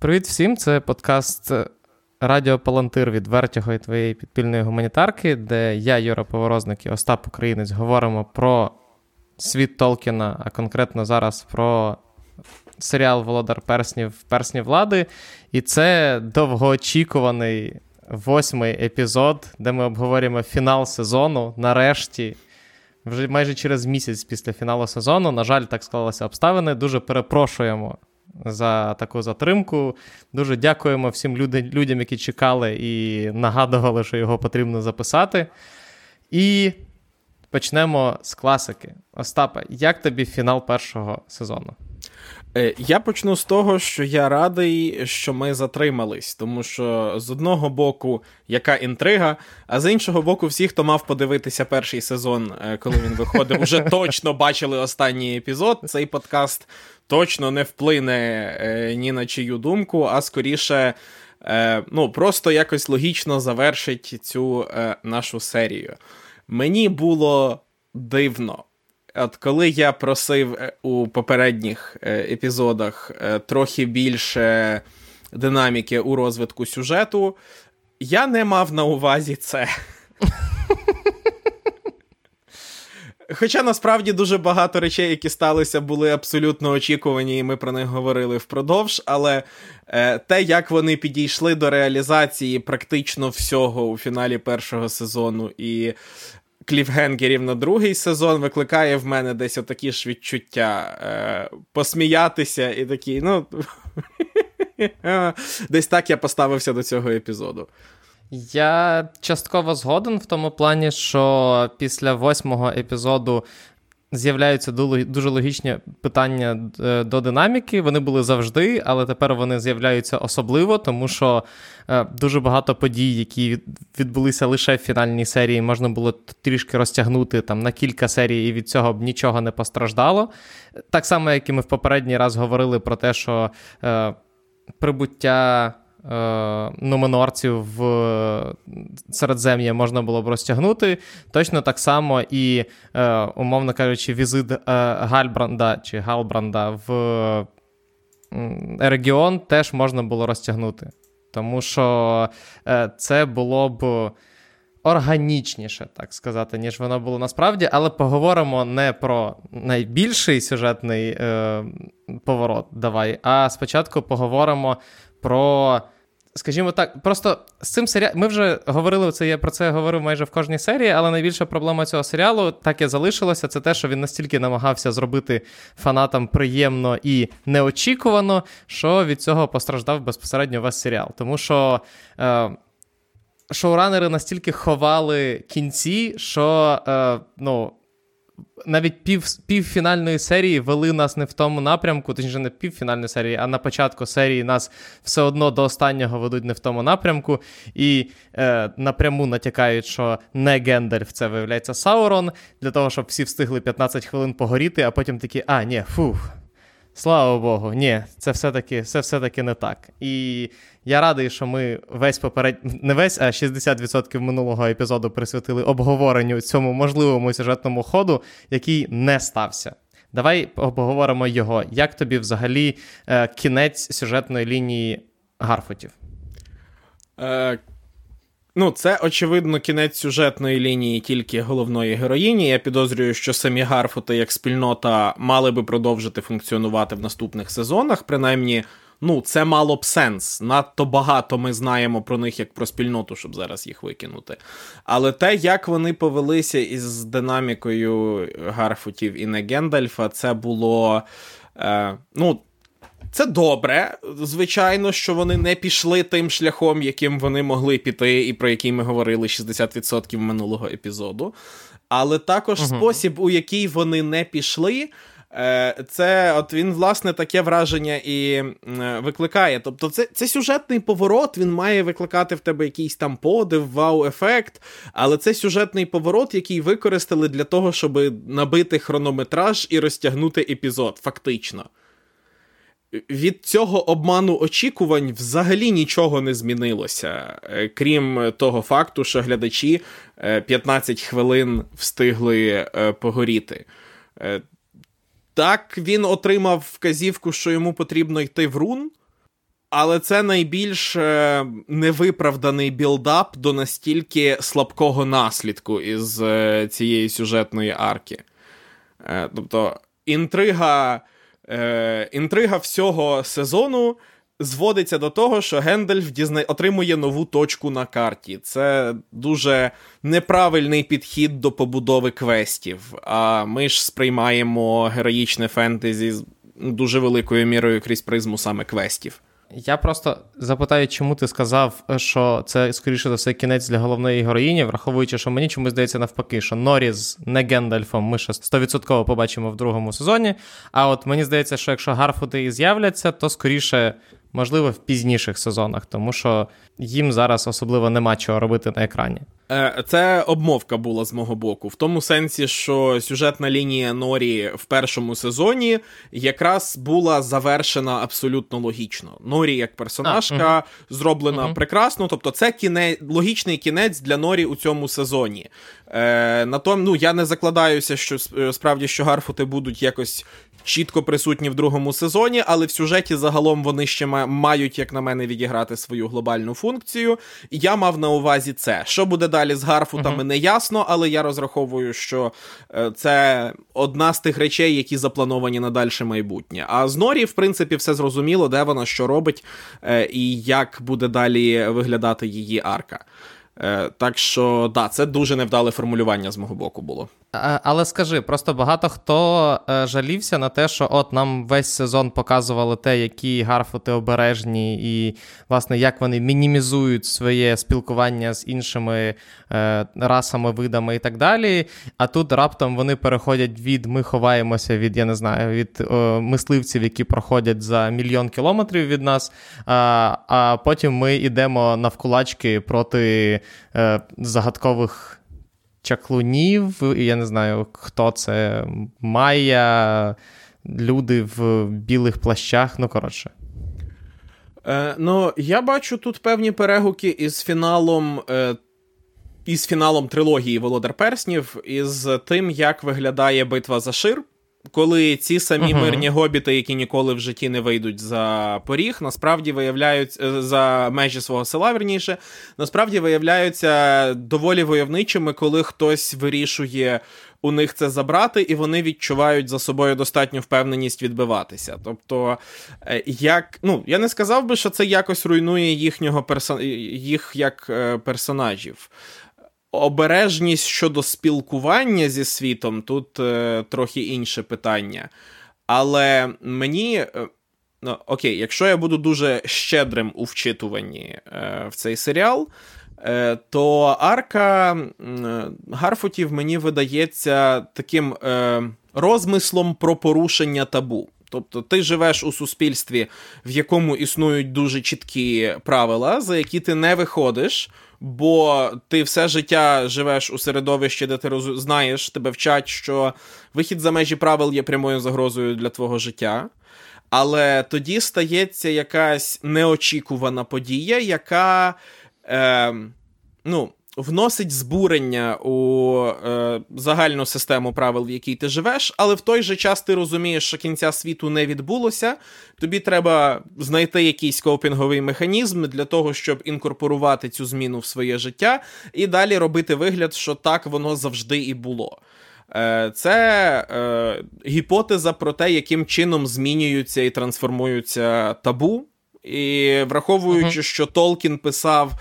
Привіт всім! Це подкаст Радіо Палантир від Вертіго і твоєї підпільної гуманітарки, де я, Юра Поворозник і Остап Українець говоримо про світ Толкіна, а конкретно зараз про серіал Володар Перснів Персні влади. І це довгоочікуваний восьмий епізод, де ми обговорюємо фінал сезону. Нарешті, вже майже через місяць після фіналу сезону. На жаль, так склалися обставини. Дуже перепрошуємо за таку затримку. Дуже дякуємо всім людям, які чекали і нагадували, що його потрібно записати. І почнемо з класики. Остапа, як тобі фінал першого сезону? Е, я почну з того, що я радий, що ми затримались, тому що з одного боку, яка інтрига, а з іншого боку, всі, хто мав подивитися перший сезон, е, коли він виходив, вже точно бачили останній епізод. Цей подкаст точно не вплине е, ні на чию думку, а скоріше. Ну, просто якось логічно завершить цю нашу серію. Мені було дивно. От коли я просив е, у попередніх е, епізодах е, трохи більше динаміки у розвитку сюжету, я не мав на увазі це. Хоча насправді дуже багато речей, які сталися, були абсолютно очікувані, і ми про них говорили впродовж. Але е, те, як вони підійшли до реалізації практично всього у фіналі першого сезону, і кліфгенгерів на другий сезон викликає в мене десь отакі ж відчуття. Е, Посміятися і такі, ну. Десь так я поставився до цього епізоду. Я частково згоден в тому плані, що після восьмого епізоду з'являються дуже логічні питання е, до динаміки. Вони були завжди, але тепер вони з'являються особливо, тому що е, дуже багато подій, які відбулися лише в фінальній серії, можна було трішки розтягнути там на кілька серій, і від цього б нічого не постраждало. Так само, як і ми в попередній раз говорили про те, що е, прибуття. Е, Нуменорців в Середзем'я можна було б розтягнути. Точно так само і, е, умовно кажучи, візит е, Гальбранда чи Галбранда в регіон теж можна було розтягнути. Тому що це було б органічніше, так сказати, ніж воно було насправді, але поговоримо не про найбільший сюжетний е, поворот, давай, а спочатку поговоримо про. Скажімо так, просто з цим серіалом. Ми вже говорили це, я про це говорив майже в кожній серії, але найбільша проблема цього серіалу так і залишилося. Це те, що він настільки намагався зробити фанатам приємно і неочікувано, що від цього постраждав безпосередньо весь серіал. Тому що е, шоуранери настільки ховали кінці, що е, ну, навіть пів півфінальної серії вели нас не в тому напрямку, точніше, не півфінальної серії, а на початку серії нас все одно до останнього ведуть не в тому напрямку. І е, напряму натякають, що не Гендальф, це виявляється Саурон, для того, щоб всі встигли 15 хвилин погоріти, а потім такі, а, ні, фух. Слава Богу, ні, це все-таки це все-таки не так. І я радий, що ми весь поперед... не весь, а 60% минулого епізоду присвятили обговоренню цьому можливому сюжетному ходу, який не стався. Давай обговоримо його. Як тобі взагалі е, кінець сюжетної лінії Гарфотів? Е, Ну, це, очевидно, кінець сюжетної лінії тільки головної героїні. Я підозрюю, що самі Гарфути як спільнота мали би продовжити функціонувати в наступних сезонах. Принаймні, ну, це мало б сенс. Надто багато ми знаємо про них як про спільноту, щоб зараз їх викинути. Але те, як вони повелися із динамікою Гарфутів і не Гендальфа, це було. Е, ну, це добре, звичайно, що вони не пішли тим шляхом, яким вони могли піти, і про який ми говорили 60% минулого епізоду. Але також uh спосіб, у який вони не пішли, е, це от він, власне, таке враження і викликає. Тобто, це це сюжетний поворот, він має викликати в тебе якийсь там подив, вау-ефект. Але це сюжетний поворот, який використали для того, щоб набити хронометраж і розтягнути епізод, фактично від цього обману очікувань взагалі нічого не змінилося, е, крім того факту, що глядачі 15 е, хвилин встигли е, погоріти. Так, він отримав вказівку, що йому потрібно йти в рун. Але це найбільш невиправданий build-up до настільки слабкого наслідку із цієї сюжетної арки. Тобто інтрига інтрига всього сезону зводиться до того, що Гендальф дізна... отримує нову точку на карті. Це дуже неправильний підхід до побудови квестів. А ми ж сприймаємо героїчне фентезі з дуже великою мірою крізь призму саме квестів. Я просто запитаю, чому ти сказав, що це, скоріше за все, кінець для головної героїні, враховуючи, що мені чомусь здається навпаки, що Норі з не Гендальфом ми ще 100% побачимо в другому сезоні. А от мені здається, що якщо Гарфути і з'являться, то скоріше можливо, в пізніших сезонах, тому що їм зараз особливо нема чого робити на екрані. Е, це обмовка була з мого боку, в тому сенсі, що сюжетна лінія Норі в першому сезоні якраз була завершена абсолютно логічно. Норі як персонажка а, угу. зроблена угу. прекрасно, тобто це кіне... логічний кінець для Норі у цьому сезоні. Е, на том, ну я не закладаюся, що е, справді що Гарфути будуть якось чітко присутні в другому сезоні, але в сюжеті загалом вони ще мають, як на мене, відіграти свою глобальну функцію. І я мав на увазі це. Що буде далі з Гарфутами, uh-huh. не ясно, але я розраховую, що е, це одна з тих речей, які заплановані на дальше майбутнє. А з Норі, в принципі, все зрозуміло, де вона що робить, е, і як буде далі виглядати її арка. Е, так що, да, це дуже невдале формулювання з мого боку було. Але скажи, просто багато хто е, жалівся на те, що от нам весь сезон показували те, які гарфоти обережні, і, власне, як вони мінімізують своє спілкування з іншими е, расами, видами і так далі. А тут раптом вони переходять від ми ховаємося від, я не знаю, від е, мисливців, які проходять за мільйон кілометрів від нас. А а потім ми йдемо навкулачки проти е, загадкових чаклунів, я не знаю, хто це, Майя, люди в білих плащах, ну, коротше. Е, Ну, я бачу тут певні перегуки із фіналом. Е, із фіналом трилогії Володар Перснів, із тим, як виглядає битва за шир коли ці самі uh-huh. мирні гобіти, які ніколи в житті не вийдуть за поріг, насправді виявляються е, за межі свого села, верніше, насправді виявляються доволі войовничими, коли хтось вирішує. У них це забрати, і вони відчувають за собою достатню впевненість відбиватися. Тобто, е, як ну я не сказав би, що це якось руйнує їхнього персон... їх як е, персонажів обережність щодо спілкування зі світом тут е, трохи інше питання. Але мені. Е, ну, Окей, якщо я буду дуже щедрим у вчитуванні е, в цей серіал, е, то арка е, Гарфутів мені видається таким розмислом про порушення табу. Тобто ти живеш у суспільстві, в якому існують дуже чіткі правила, за які ти не виходиш бо ти все життя живеш у середовищі, де ти роз... знаєш, тебе вчать, що вихід за межі правил є прямою загрозою для твого життя. Але тоді стається якась неочікувана подія, яка. Е, ну, вносить збурення у е, загальну систему правил, в якій ти живеш, але в той же час ти розумієш, що кінця світу не відбулося. Тобі треба знайти якийсь копінговий механізм для того, щоб інкорпорувати цю зміну в своє життя, і далі робити вигляд, що так воно завжди і було. Е, це е, гіпотеза про те, яким чином змінюються і трансформуються табу. І враховуючи, uh-huh. що Толкін писав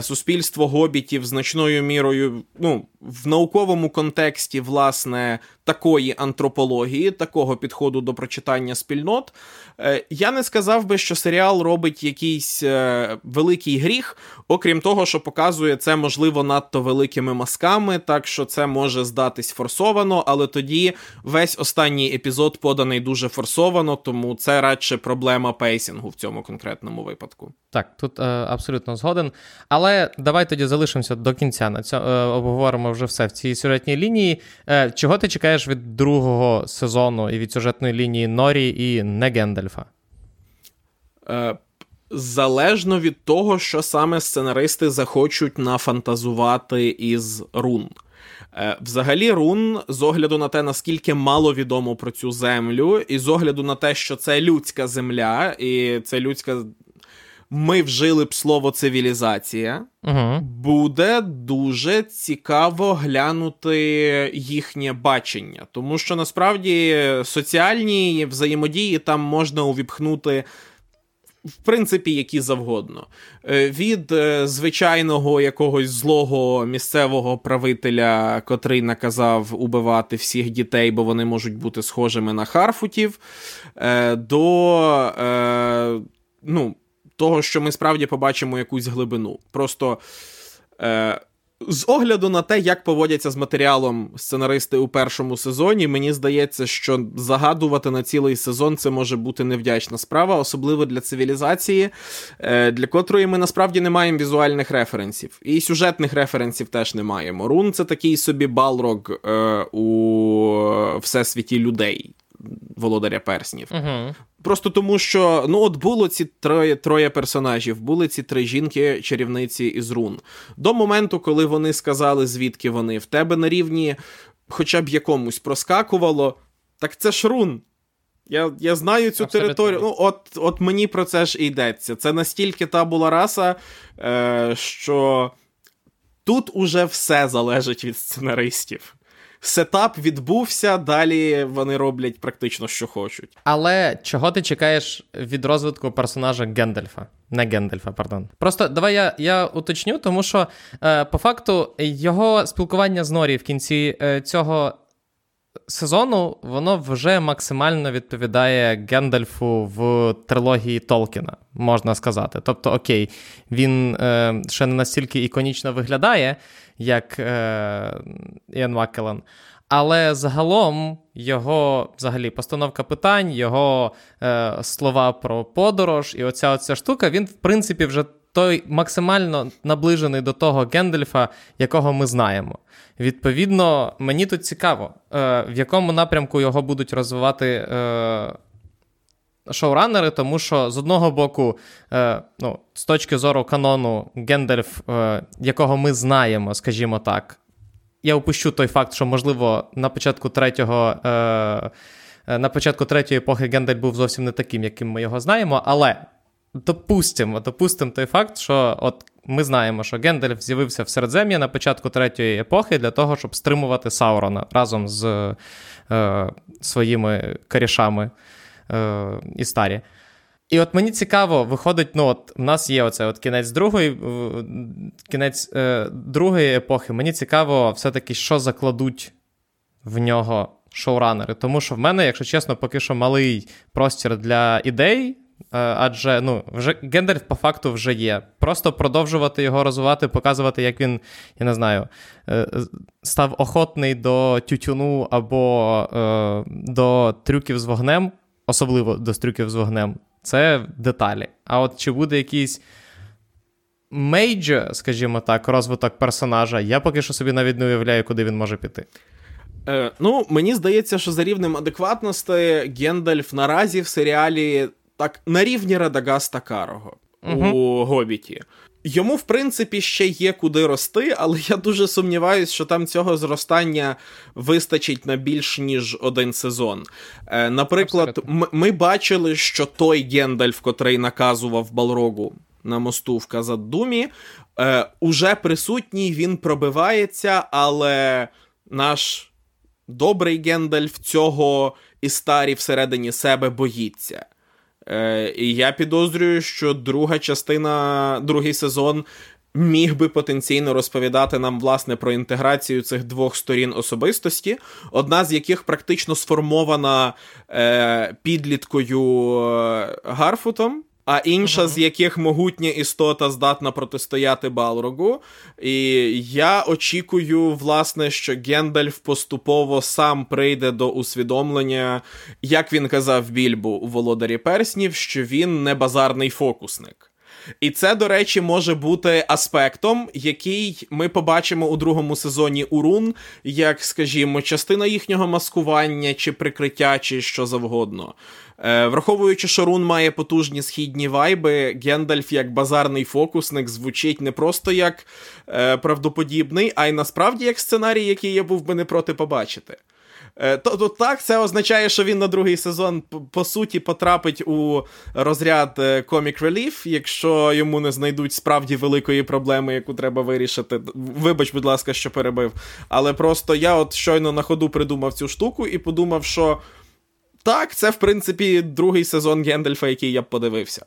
суспільство гобітів значною мірою, ну, в науковому контексті, власне, такої антропології, такого підходу до прочитання спільнот, е, я не сказав би, що серіал робить якийсь е, великий гріх, окрім того, що показує це, можливо, надто великими масками, так що це може здатись форсовано, але тоді весь останній епізод поданий дуже форсовано, тому це радше проблема пейсінгу в цьому конкретному випадку. Так, тут е, абсолютно згоден. Але давай тоді залишимося до кінця. На цьому е, обговоримо вже все в цій сюжетній лінії. Е, чого ти чекаєш від другого сезону і від сюжетної лінії Норі і не Гендальфа? Е, залежно від того, що саме сценаристи захочуть нафантазувати із рун. Е, взагалі, рун, з огляду на те, наскільки мало відомо про цю землю, і з огляду на те, що це людська земля, і це людська. Ми вжили б слово цивілізація, угу. буде дуже цікаво глянути їхнє бачення, тому що насправді соціальні взаємодії там можна увіпхнути в принципі, які завгодно. Е, від е, звичайного якогось злого місцевого правителя, котрий наказав убивати всіх дітей, бо вони можуть бути схожими на Харфутів, е, до ну, того, що ми справді побачимо якусь глибину. Просто. З огляду на те, як поводяться з матеріалом сценаристи у першому сезоні, мені здається, що загадувати на цілий сезон це може бути невдячна справа, особливо для цивілізації, е, для котрої ми насправді не маємо візуальних референсів. І сюжетних референсів теж не маємо. Рун це такий собі балрог е, у всесвіті людей, володаря перснів. Угу. Просто тому, що ну от було ці троє троє персонажів, були ці три жінки, чарівниці із рун. До моменту, коли вони сказали, звідки вони, в тебе на рівні хоча б якомусь проскакувало, так це ж рун. Я я знаю цю Абсолютно. територію. Ну, от от мені про це ж і йдеться. Це настільки та була раса, е, що тут уже все залежить від сценаристів сетап відбувся, далі вони роблять практично, що хочуть. Але чого ти чекаєш від розвитку персонажа Гендальфа? Не Гендальфа, пардон. Просто давай я я уточню, тому що е, по факту його спілкування з Норі в кінці е, цього сезону воно вже максимально відповідає Гендальфу в трилогії Толкіна, можна сказати. Тобто, окей, він е, ще не настільки іконічно виглядає, як е, Іан Маккелен. Але загалом його взагалі постановка питань, його е, слова про подорож і оця оця штука, він, в принципі, вже той максимально наближений до того Гендельфа, якого ми знаємо. Відповідно, мені тут цікаво, е, в якому напрямку його будуть розвивати е, шоураннери, тому що з одного боку, е, ну, з точки зору канону, Гендельф, е, якого ми знаємо, скажімо так, я опущу той факт, що, можливо, на початку третього. Е, е на початку третьої епохи Гендель був зовсім не таким, яким ми його знаємо, але допустимо, допустимо той факт, що от ми знаємо, що Гендальф з'явився в Середзем'ї на початку третьої епохи для того, щоб стримувати Саурона разом з е, своїми корішами е, Істарі. І от мені цікаво, виходить, ну от в нас є оце от кінець другої кінець е, другої епохи. Мені цікаво, все-таки, що закладуть в нього шоуранери. Тому що в мене, якщо чесно, поки що малий простір для ідей. Е, адже ну, вже Гендальф по факту вже є. Просто продовжувати його розвивати, показувати, як він, я не знаю, е, став охотний до тютюну або е, до трюків з вогнем, особливо до трюків з вогнем, це деталі. А от чи буде якийсь мейджор, скажімо так, розвиток персонажа, я поки що собі навіть не уявляю, куди він може піти. Е, Ну, мені здається, що за рівнем адекватності Гендальф наразі в серіалі так на рівні Радагаста Карого угу. у Гобіті. Йому, в принципі, ще є куди рости, але я дуже сумніваюся, що там цього зростання вистачить на більш ніж один сезон. Е, Наприклад, м- ми бачили, що той Гендальф, котрий наказував Балрогу на мосту в Казаддумі, е, уже присутній, він пробивається, але наш добрий Гендальф цього Істарі всередині себе боїться. Е, І я підозрюю, що друга частина, другий сезон. Міг би потенційно розповідати нам власне про інтеграцію цих двох сторін особистості, одна з яких практично сформована е, підліткою е, Гарфутом, а інша, uh-huh. з яких могутня істота здатна протистояти Балрогу. І я очікую, власне, що Гендальф поступово сам прийде до усвідомлення, як він казав Більбу у Володарі Перснів, що він не базарний фокусник. І це, до речі, може бути аспектом, який ми побачимо у другому сезоні Урун, як, скажімо, частина їхнього маскування чи прикриття, чи що завгодно. Е, Враховуючи, що Рун має потужні східні вайби, Гендальф як базарний фокусник звучить не просто як е, правдоподібний, а й насправді як сценарій, який я був би не проти побачити. Е, то, то так, це означає, що він на другий сезон по суті потрапить у розряд е, Comic Relief, якщо йому не знайдуть справді великої проблеми, яку треба вирішити. Вибач, будь ласка, що перебив. Але просто я от щойно на ходу придумав цю штуку і подумав, що так, це в принципі другий сезон Гендальфа, який я б подивився.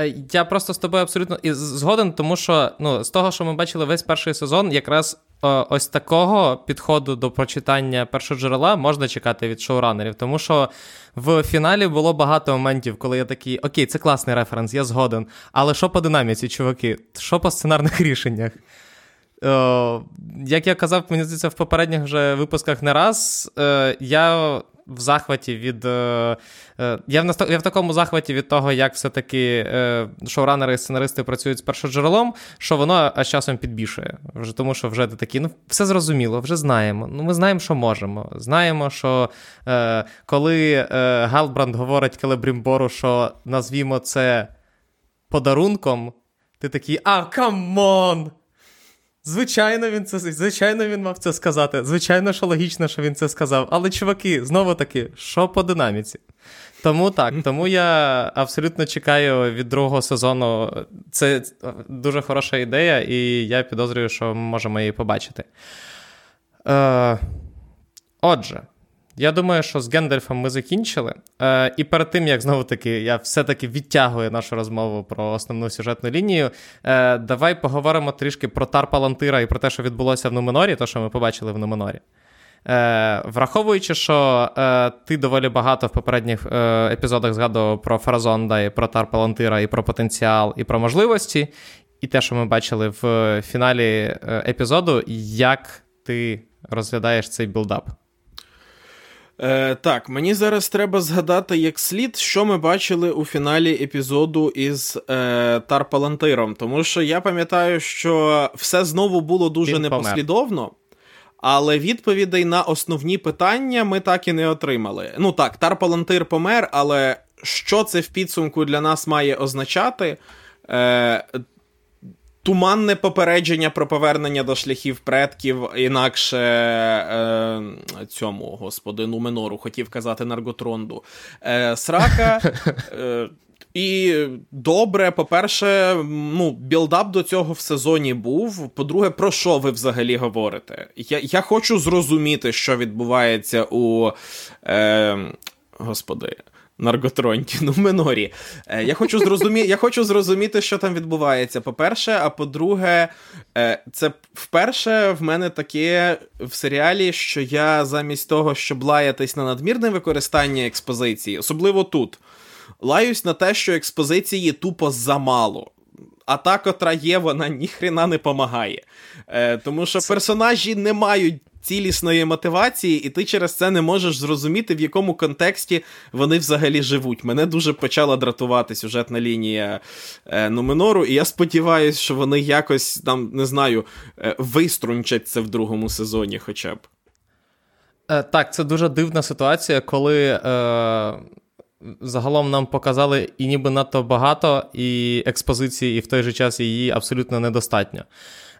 Е, я просто з тобою абсолютно згоден, тому що ну, з того, що ми бачили весь перший сезон, якраз ось такого підходу до прочитання першого джерела можна чекати від шоуранерів, тому що в фіналі було багато моментів, коли я такий, окей, це класний референс, я згоден. Але що по динаміці, чуваки? Що по сценарних рішеннях? О, Як я казав, мені здається, в попередніх вже випусках не раз, е, я в захваті від. Е, е, я в такому захваті від того, як все-таки е, шоуранери і сценаристи працюють з першоджерелом, що воно аж часом підбішує. Вже Тому що вже такі, ну, все зрозуміло, вже знаємо. Ну, Ми знаємо, що можемо. Знаємо, що е, коли е, Галбранд говорить Келебрімбору, що назвімо це подарунком, ти такий, а, come on! Звичайно, він це звичайно, він мав це сказати. Звичайно, що логічно, що він це сказав. Але, чуваки, знову таки, що по динаміці? Тому так, тому я абсолютно чекаю від другого сезону. Це дуже хороша ідея, і я підозрюю, що ми можемо її побачити. Е, Отже, я думаю, що з Гендальфом ми закінчили. Е, І перед тим, як знову таки я все-таки відтягую нашу розмову про основну сюжетну лінію, е, давай поговоримо трішки про Тар Палантира і про те, що відбулося в Нуменорі, то, що ми побачили в Нуменорі. Е, Враховуючи, що е, ти доволі багато в попередніх е, епізодах згадував про Фаразонда, і про Тар Палантира, і про потенціал, і про можливості, і те, що ми бачили в фіналі е, епізоду, як ти розглядаєш цей build-up? Е, Так, мені зараз треба згадати як слід, що ми бачили у фіналі епізоду із е, Тарпалантиром. Тому що я пам'ятаю, що все знову було дуже Він непослідовно. Помер. Але відповідей на основні питання ми так і не отримали. Ну так, Тарпалантир помер, але що це в підсумку для нас має означати? Е, Туманне попередження про повернення до шляхів предків, інакше е, цьому господи Нуменору хотів казати Нарготронду. Е, Срака. Е, і добре, по-перше, ну, build-up до цього в сезоні був. По-друге, про що ви взагалі говорите? Я я хочу зрозуміти, що відбувається у. Е, Господи. Нарготронті, ну минорі. Е, я хочу зрозумі... я хочу зрозуміти, що там відбувається. По-перше, а по-друге, е, це вперше в мене таке в серіалі, що я замість того, щоб лаятись на надмірне використання експозиції, особливо тут, лаюсь на те, що експозиції тупо замало. А та, котра є, вона ніхрена не помагає. Е, Тому що персонажі не мають цілісної мотивації, і ти через це не можеш зрозуміти, в якому контексті вони взагалі живуть. Мене дуже почала дратувати сюжетна лінія е, Нуменору, і я сподіваюся, що вони якось там, не знаю, е, виструнчать це в другому сезоні хоча б. Е, так, це дуже дивна ситуація, коли. Е... Загалом нам показали і ніби надто багато, і експозиції, і в той же час її абсолютно недостатньо.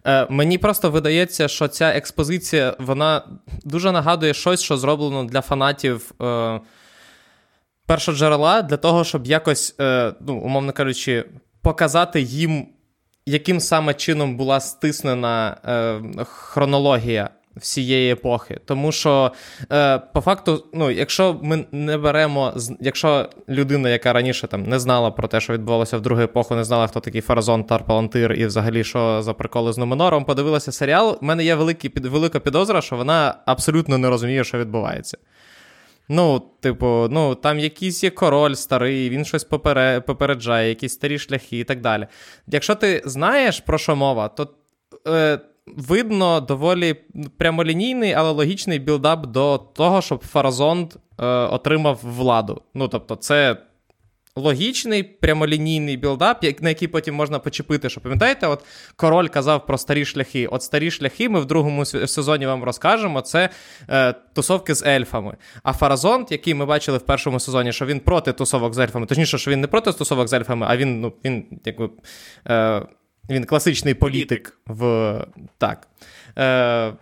Е, Мені просто видається, що ця експозиція вона дуже нагадує щось, що зроблено для фанатів е, першоджерела, для того, щоб якось, е, ну, умовно кажучи, показати їм, яким саме чином була стиснена е, хронологія всієї епохи. Тому що, е, по факту, ну, якщо ми не беремо, якщо людина, яка раніше там не знала про те, що відбувалося в другу епоху, не знала, хто такий Фаразон, Тарпалантир і взагалі що за приколи з Нуменором, подивилася серіал, в мене є великий, велика підозра, що вона абсолютно не розуміє, що відбувається. Ну, типу, ну, там якийсь є король старий, він щось попере, попереджає, якісь старі шляхи і так далі. Якщо ти знаєш, про що мова, то е, видно доволі прямолінійний, але логічний build-up до того, щоб Фаразон е, отримав владу. Ну, тобто, це логічний прямолінійний build-up, на який потім можна почепити. Що пам'ятаєте, от король казав про старі шляхи. От старі шляхи ми в другому сезоні вам розкажемо. Це е, тусовки з ельфами. А Фаразонт, який ми бачили в першому сезоні, що він проти тусовок з ельфами, точніше, що він не проти тусовок з ельфами, а він ну, він якби. Е, він класичний політик в так. Е,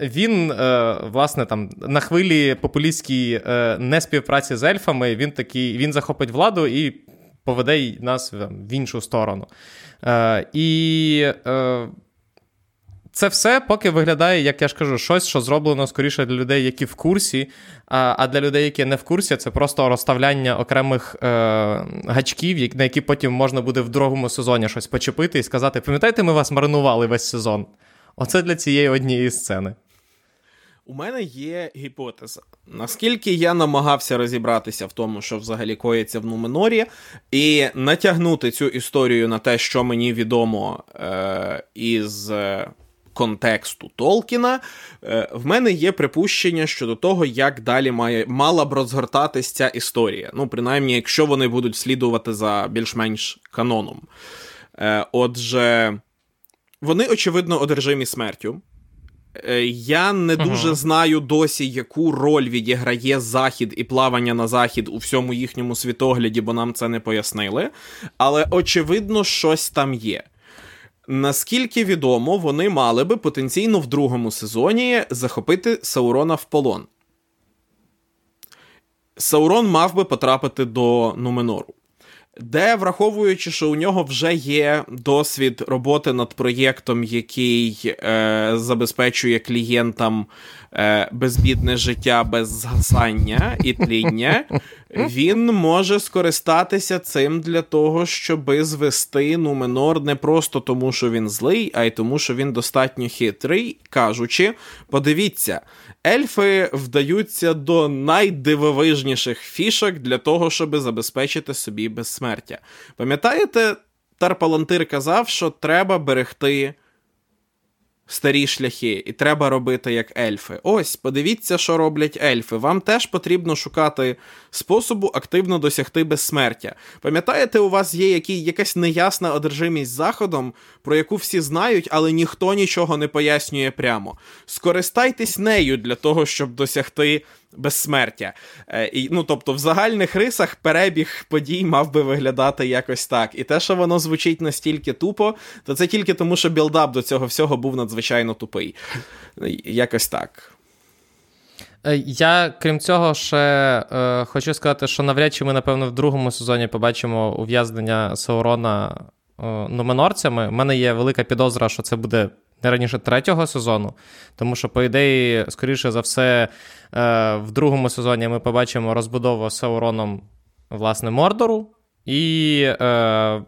він, е, власне, там на хвилі популістській е, неспівпраці з ельфами, він такий, він захопить владу і поведе нас в іншу сторону. Е, І це все поки виглядає, як я ж кажу, щось, що зроблено скоріше для людей, які в курсі. А а для людей, які не в курсі, це просто розставляння окремих е, гачків, на які потім можна буде в другому сезоні щось почепити і сказати: пам'ятаєте, ми вас маринували весь сезон. Оце для цієї однієї сцени. У мене є гіпотеза. Наскільки я намагався розібратися в тому, що взагалі коїться в Нуменорі, і натягнути цю історію на те, що мені відомо е, із контексту Толкіна, е, в мене є припущення щодо того, як далі має мала б розгортатись ця історія. Ну, принаймні, якщо вони будуть слідувати за більш-менш каноном. Е, отже, вони, очевидно, одержимі смертю. Е, я не дуже uh-huh. знаю досі, яку роль відіграє захід і плавання на захід у всьому їхньому світогляді, бо нам це не пояснили. Але очевидно, щось там є. Наскільки відомо, вони мали би потенційно в другому сезоні захопити Саурона в полон. Саурон мав би потрапити до Нуменору де, враховуючи, що у нього вже є досвід роботи над проєктом, який е, забезпечує клієнтам е, безбідне життя без згасання і тління, він може скористатися цим для того, щоби звести Нуменор не просто тому, що він злий, а й тому, що він достатньо хитрий, кажучи, подивіться. Ельфи вдаються до найдивовижніших фішок для того, щоб забезпечити собі безсмертя. Пам'ятаєте, Тарпалантир казав, що треба берегти старі шляхи, і треба робити як ельфи. Ось, подивіться, що роблять ельфи. Вам теж потрібно шукати способу активно досягти безсмертя. Пам'ятаєте, у вас є які, якась неясна одержимість заходом, про яку всі знають, але ніхто нічого не пояснює прямо. Скористайтесь нею для того, щоб досягти безсмертя. Е, і, Ну, тобто, в загальних рисах перебіг подій мав би виглядати якось так. І те, що воно звучить настільки тупо, то це тільки тому, що build-up до цього всього був надзвичайно тупий. Якось так. Е, я, крім цього, ще е, хочу сказати, що навряд чи ми, напевно, в другому сезоні побачимо ув'язнення Саурона е, нуменорцями. У мене є велика підозра, що це буде не раніше третього сезону, тому що, по ідеї, скоріше за все, в другому сезоні ми побачимо розбудову Сауроном, власне, Мордору і е,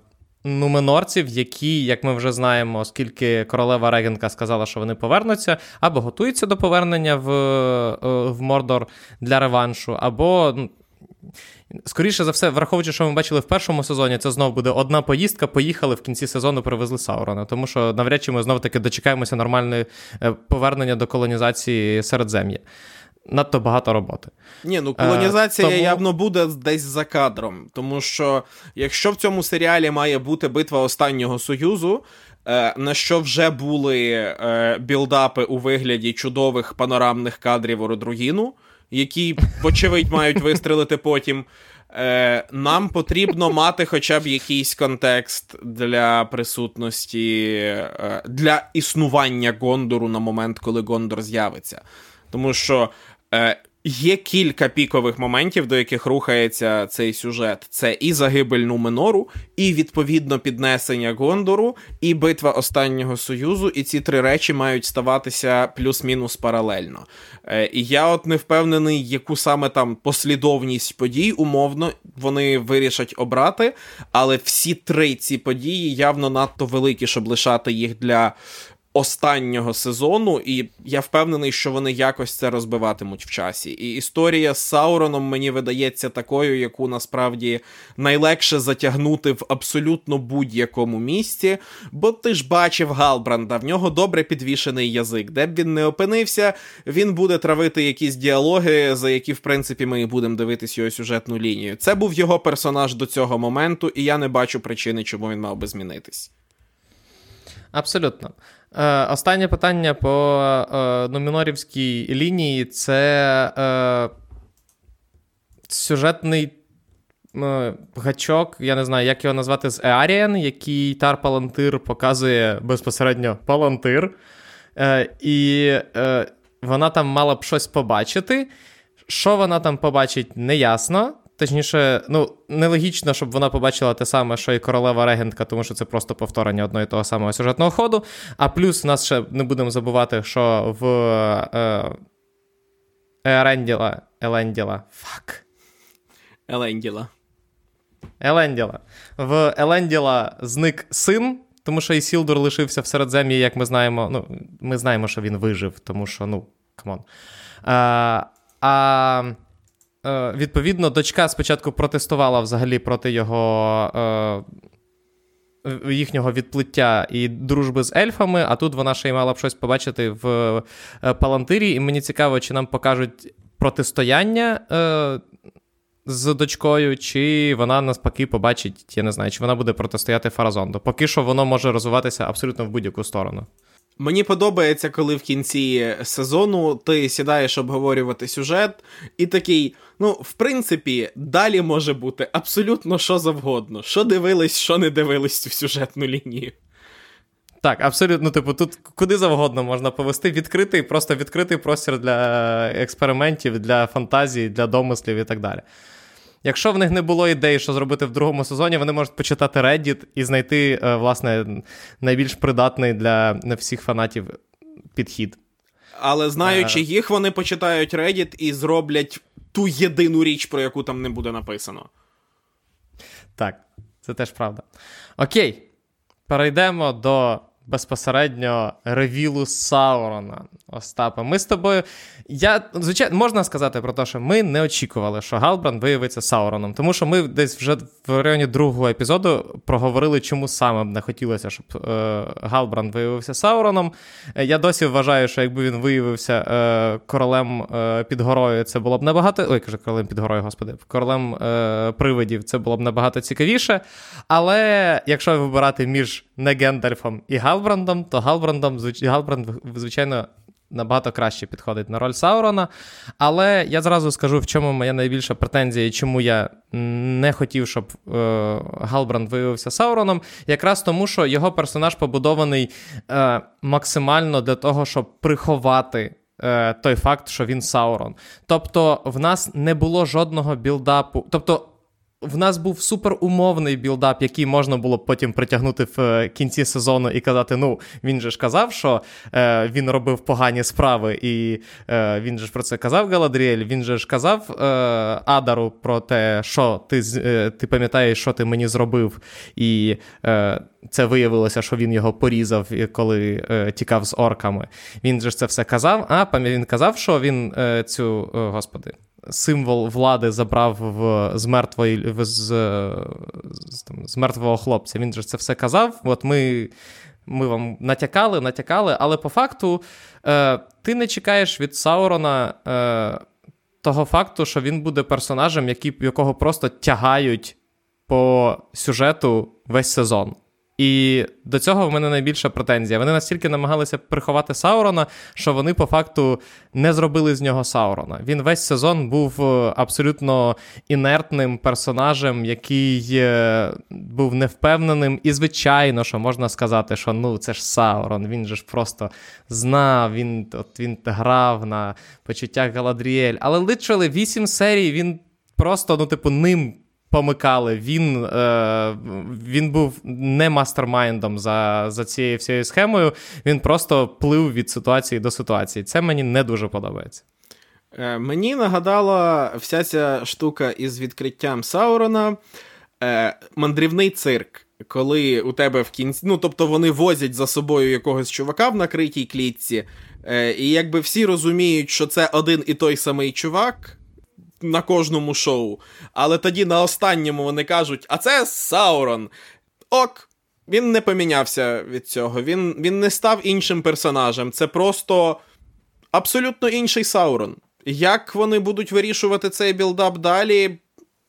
нуменорців, які, як ми вже знаємо, оскільки королева Регенка сказала, що вони повернуться, або готуються до повернення в, е, в Мордор для реваншу, або. Ну, Скоріше за все, враховуючи, що ми бачили в першому сезоні, це знову буде одна поїздка. Поїхали в кінці сезону, привезли Саурона. Тому що навряд чи ми знову таки дочекаємося нормальної е, повернення до колонізації Середзем'я. Надто багато роботи. Ні, ну колонізація е, тому... явно буде десь за кадром. Тому що якщо в цьому серіалі має бути битва останнього союзу, е, на що вже були е, білдапи у вигляді чудових панорамних кадрів у Родругіну, які, вочевидь, мають вистрелити потім. Е, Нам потрібно мати хоча б якийсь контекст для присутності, е, для існування Гондору на момент, коли Гондор з'явиться. Тому що е, Є кілька пікових моментів, до яких рухається цей сюжет. Це і загибель Нуменору, і відповідно піднесення Гондору, і битва останнього союзу. І ці три речі мають ставатися плюс-мінус паралельно. Е, І я от не впевнений, яку саме там послідовність подій, умовно, вони вирішать обрати. Але всі три ці події явно надто великі, щоб лишати їх для останнього сезону, і я впевнений, що вони якось це розбиватимуть в часі. І історія з Сауроном мені видається такою, яку насправді найлегше затягнути в абсолютно будь-якому місці. Бо ти ж бачив Галбранда, в нього добре підвішений язик. Де б він не опинився, він буде травити якісь діалоги, за які, в принципі, ми і будемо дивитись його сюжетну лінію. Це був його персонаж до цього моменту, і я не бачу причини, чому він мав би змінитись. Абсолютно. Е, Останнє питання по е, номінорівській лінії це е, сюжетний е, гачок, я не знаю, як його назвати з Еаріан, який Тар Палантир показує безпосередньо Палантир. Е, І е, вона там мала б щось побачити. Що вона там побачить, неясно. Точніше, ну, нелогічно, щоб вона побачила те саме, що і королева регентка, тому що це просто повторення одного і того самого сюжетного ходу. А плюс нас ще не будемо забувати, що в е, Еренділа, Еленділа, фак. Еленділа. Еленділа. В Еленділа зник син, тому що Ісілдур лишився в середзем'ї, як ми знаємо. Ну, ми знаємо, що він вижив, тому що, ну, come on. А, а Е, відповідно, дочка спочатку протестувала взагалі проти його. Е, їхнього відплиття і дружби з ельфами, а тут вона ще й мала б щось побачити в е, Палантирі, і мені цікаво, чи нам покажуть протистояння е, з дочкою, чи вона навпаки побачить, я не знаю, чи вона буде протистояти Фаразону. Поки що воно може розвиватися абсолютно в будь-яку сторону. Мені подобається, коли в кінці сезону ти сідаєш обговорювати сюжет, і такий, ну, в принципі, далі може бути абсолютно що завгодно. Що дивились, що не дивились цю сюжетну лінію. Так, абсолютно, типу, тут куди завгодно можна повести відкритий, просто відкритий простір для експериментів, для фантазії, для домислів і так далі. Якщо в них не було ідей, що зробити в другому сезоні, вони можуть почитати Reddit і знайти, е, власне, найбільш придатний для всіх фанатів підхід. Але знаючи е. їх, вони почитають Reddit і зроблять ту єдину річ, про яку там не буде написано. Так, це теж правда. Окей, перейдемо до безпосередньо ревілу Саурона. Остапа. Ми з тобою. Я, Звичайно, можна сказати про те, що ми не очікували, що Галбранд виявиться Сауроном. Тому що ми десь вже в районі другого епізоду проговорили, чому саме б не хотілося, щоб е, Галбранд виявився Сауроном. Е, я досі вважаю, що якби він виявився е, королем е, під горою, це було б набагато. Ой, кажу, королем під горою, господи, королем е, привидів це було б набагато цікавіше. Але якщо вибирати між не Гендальфом і Галбрандом, то Галбрандом, Галбранд, звичайно набагато краще підходить на роль Саурона. Але я зразу скажу, в чому моя найбільша претензія і чому я не хотів, щоб е, Галбранд виявився Сауроном. Якраз тому, що його персонаж побудований е, максимально для того, щоб приховати. Е, той факт, що він Саурон. Тобто, в нас не було жодного build-up у. Тобто, в нас був суперумовний build-up, який можна було потім притягнути в е, кінці сезону і казати: ну, він же ж казав, що е, він робив погані справи, і е, він же ж про це казав Галадріель, він же ж казав е, Адару про те, що ти е, ти пам'ятаєш, що ти мені зробив, і е, це виявилося, що він його порізав, коли тікав з орками. Він же ж це все казав, а він казав, що він цю, господи символ влади забрав в, з мертвої з, з, там, з мертвого хлопця. Він же це все казав. От ми ми вам натякали, натякали, але по факту е, ти не чекаєш від Саурона е, того факту, що він буде персонажем, який, якого просто тягають по сюжету весь сезон. І до цього в мене найбільша претензія. Вони настільки намагалися приховати Саурона, що вони по факту не зробили з нього Саурона. Він весь сезон був е, абсолютно інертним персонажем, який е, був невпевненим. І, звичайно, що можна сказати, що ну це ж Саурон, він же ж просто знав, він от він грав на почуттях Галадріель. Але лише вісім серій він просто, ну, типу, ним помикали. Він е, він був не мастермайндом за за цією всією схемою. Він просто плив від ситуації до ситуації. Це мені не дуже подобається. Е, Мені нагадала вся ця штука із відкриттям Саурона. Е, Мандрівний цирк. коли у тебе в кінці. Ну, тобто вони возять за собою якогось чувака в накритій клітці, е, і якби всі розуміють, що це один і той самий чувак. На кожному шоу. Але тоді на останньому вони кажуть: а це Саурон. Ок, він не помінявся від цього. Він він не став іншим персонажем. Це просто абсолютно інший Саурон. Як вони будуть вирішувати цей build-up далі,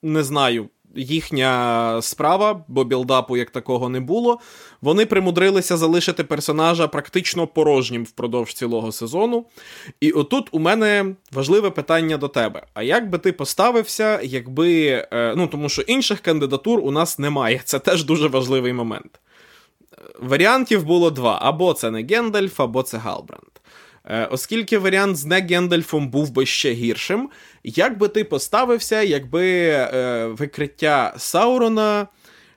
не знаю їхня справа, бо build-up у як такого не було. Вони примудрилися залишити персонажа практично порожнім впродовж цілого сезону. І отут у мене важливе питання до тебе: а як би ти поставився, якби. Е, ну тому що інших кандидатур у нас немає. Це теж дуже важливий момент. Варіантів було два: або це не Гендальф, або це Галбранд. Е, оскільки варіант з не Гендальфом був би ще гіршим, як би ти поставився, якби е, викриття Саурона,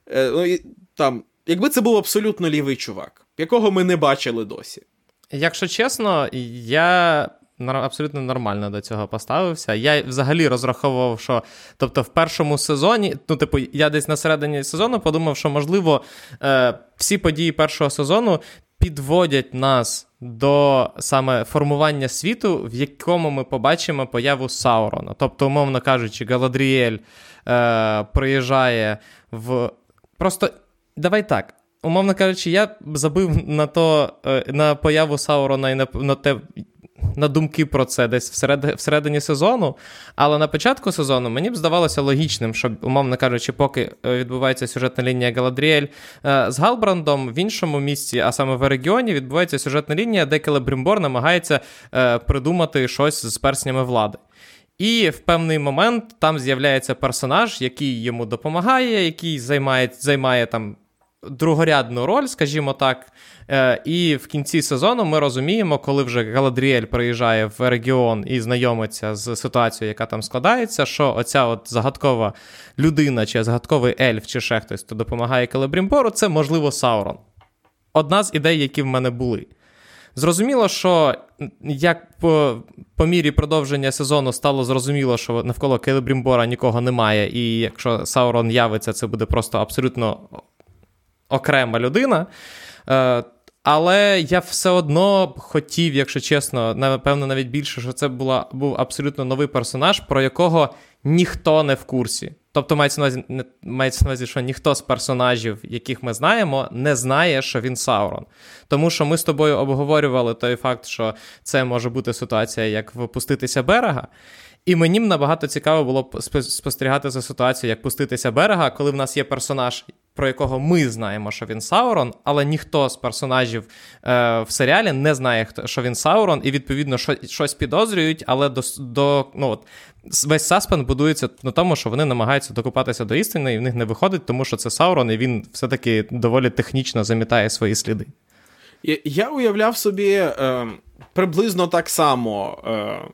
е, ну, там, якби це був абсолютно лівий чувак, якого ми не бачили досі? Якщо чесно, я. Абсолютно нормально до цього поставився. Я взагалі розраховував, що тобто в першому сезоні, ну, типу, я десь на середині сезону подумав, що, можливо, е, всі події першого сезону підводять нас до саме формування світу, в якому ми побачимо появу Саурона. Тобто, умовно кажучи, Галадріель е, приїжджає в. Просто давай так. Умовно кажучи, я забив на то, е, на появу Саурона і на, на те, на думки про це десь всеред, всередині сезону. Але на початку сезону мені б здавалося логічним, щоб, умовно кажучи, поки е, відбувається сюжетна лінія Галадріель е, з Галбрандом, в іншому місці, а саме в регіоні, відбувається сюжетна лінія, де Келебрімбор намагається е, придумати щось з перснями влади. І в певний момент там з'являється персонаж, який йому допомагає, який займає займає там другорядну роль, скажімо так. Е, і в кінці сезону ми розуміємо, коли вже Галадріель приїжджає в регіон і знайомиться з ситуацією, яка там складається, що оця от загадкова людина, чи загадковий ельф, чи ще хтось, хто допомагає Келебрімбору, це можливо Саурон. Одна з ідей, які в мене були. Зрозуміло, що як по по мірі продовження сезону стало зрозуміло, що навколо Келебрімбора нікого немає, і якщо Саурон явиться, це буде просто абсолютно окрема людина. Е, але я все одно хотів, якщо чесно, напевно, навіть більше, що це була, був абсолютно новий персонаж, про якого ніхто не в курсі. Тобто мається на увазі, не, мається на увазі, що ніхто з персонажів, яких ми знаємо, не знає, що він Саурон. Тому що ми з тобою обговорювали той факт, що це може бути ситуація, як випуститися берега. І мені набагато цікаво було спостерігати за ситуацією, як пуститися берега, коли в нас є персонаж, про якого ми знаємо, що він Саурон, але ніхто з персонажів е, в серіалі не знає, що він Саурон, і відповідно що, щось підозрюють, але до, до ну, от, весь саспен будується на тому, що вони намагаються докупатися до істини, і в них не виходить, тому що це Саурон, і він все-таки доволі технічно замітає свої сліди. Я уявляв собі е, приблизно так само. Е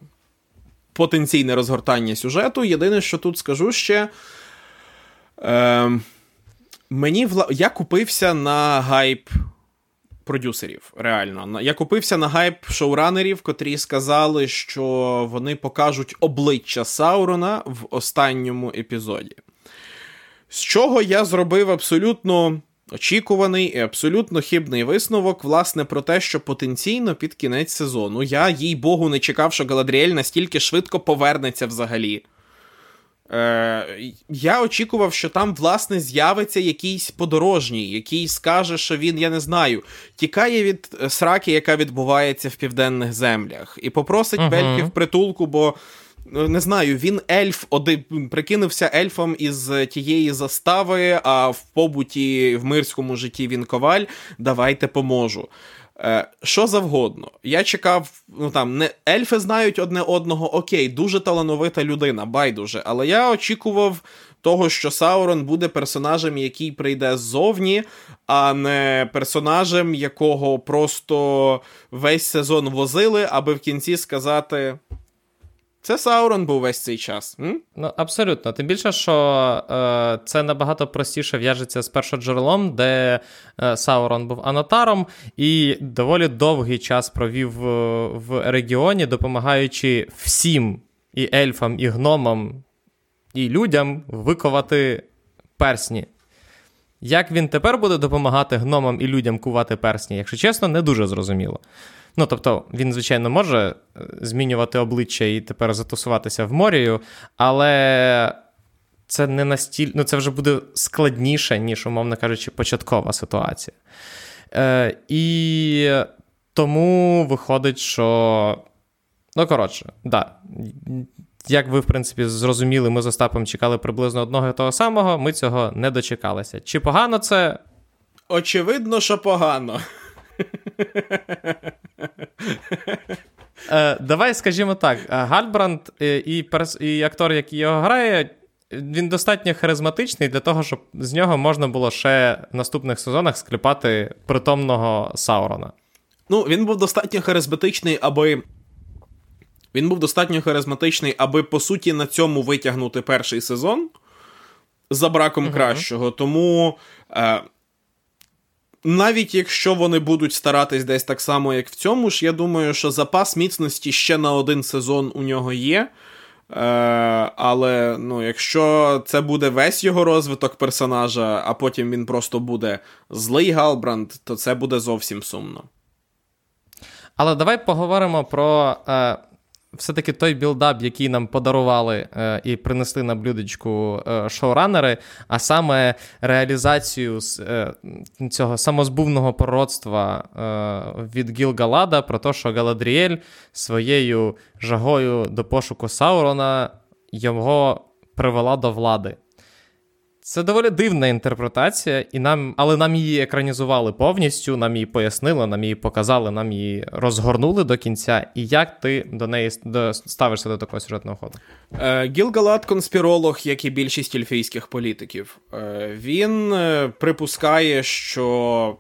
потенційне розгортання сюжету. Єдине, що тут скажу ще. Е, Мені вла... Я купився на гайп продюсерів. Реально. Я купився на гайп шоуранерів, котрі сказали, що вони покажуть обличчя Саурона в останньому епізоді. З чого я зробив абсолютно Очікуваний і абсолютно хибний висновок, власне, про те, що потенційно під кінець сезону я, їй Богу, не чекав, що Галадріель настільки швидко повернеться взагалі. Е, Я очікував, що там, власне, з'явиться якийсь подорожній, який скаже, що він, я не знаю, тікає від сраки, яка відбувається в південних землях, і попросить uh-huh. Бельки в притулку, бо. Ну, не знаю, він ельф, один прикинувся ельфом із тієї застави, а в побуті в мирському житті він коваль. Давайте поможу. Е, Що завгодно. Я чекав, ну там не ельфи знають одне одного, окей, дуже талановита людина, байдуже. Але я очікував того, що Саурон буде персонажем, який прийде ззовні, а не персонажем, якого просто весь сезон возили, аби в кінці сказати. Це Саурон був весь цей час. М? Ну, абсолютно. Тим більше, що е, це набагато простіше в'яжеться з першоджерелом, де е, Саурон був анотаром і доволі довгий час провів в, в регіоні, допомагаючи всім і ельфам, і гномам, і людям виковати персні. Як він тепер буде допомагати гномам і людям кувати персні, якщо чесно, не дуже зрозуміло. Ну, тобто, він, звичайно, може е, змінювати обличчя і тепер затусуватися в морію, але це не настільки, ну, це вже буде складніше, ніж, умовно кажучи, початкова ситуація. Е, І тому виходить, що. Ну, коротше, да. Як ви, в принципі, зрозуміли, ми з Остапом чекали приблизно одного і того самого, ми цього не дочекалися. Чи погано це? Очевидно, що погано. Е, Давай скажімо так: е, Гальбранд е, і перс... і актор, який його грає, він достатньо харизматичний для того, щоб з нього можна було ще в наступних сезонах скліпати притомного Саурона. Ну, він був достатньо харизматичний, аби. Він був достатньо харизматичний, аби по суті на цьому витягнути перший сезон за браком uh-huh. кращого. Тому. Е, навіть якщо вони будуть старатись десь так само, як в цьому ж, я думаю, що запас міцності ще на один сезон у нього є. Е, Але ну, якщо це буде весь його розвиток персонажа, а потім він просто буде злий Галбранд, то це буде зовсім сумно. Але давай поговоримо про е, все-таки той build-up, який нам подарували е, і принесли на блюдечку е, шоуранери, а саме реалізацію е, цього самозбувного пророцтва е, від Гілгалада про те, що Галадріель своєю жагою до пошуку Саурона його привела до влади. Це доволі дивна інтерпретація, і нам, але нам її екранізували повністю, нам її пояснили, нам її показали, нам її розгорнули до кінця. І як ти до неї до, ставишся до такого сюжетного ходу? Е, Гілгалат конспіролог, як і більшість ельфійських політиків. Е, він е, припускає, що.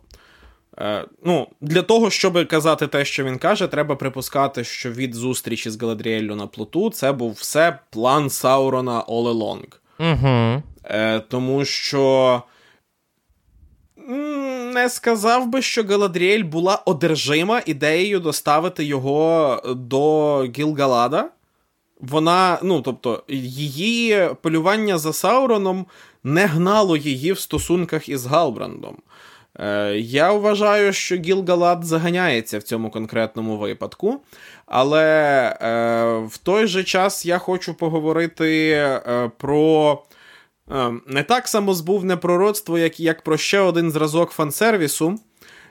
Ну, Для того, щоб казати те, що він каже, треба припускати, що від зустрічі з Галадріеллю на плоту це був все план Саурона all along. Угу. Е, Тому що. Не сказав би, що Галадріель була одержима ідеєю доставити його до Гілгалада. Вона, ну, тобто, її полювання за Сауроном не гнало її в стосунках із Галбрандом. Е, Я вважаю, що Гілгалад заганяється в цьому конкретному випадку. Але е, в той же час я хочу поговорити е, про. Ем, не так самозбувне пророцтво, як як про ще один зразок фансервісу,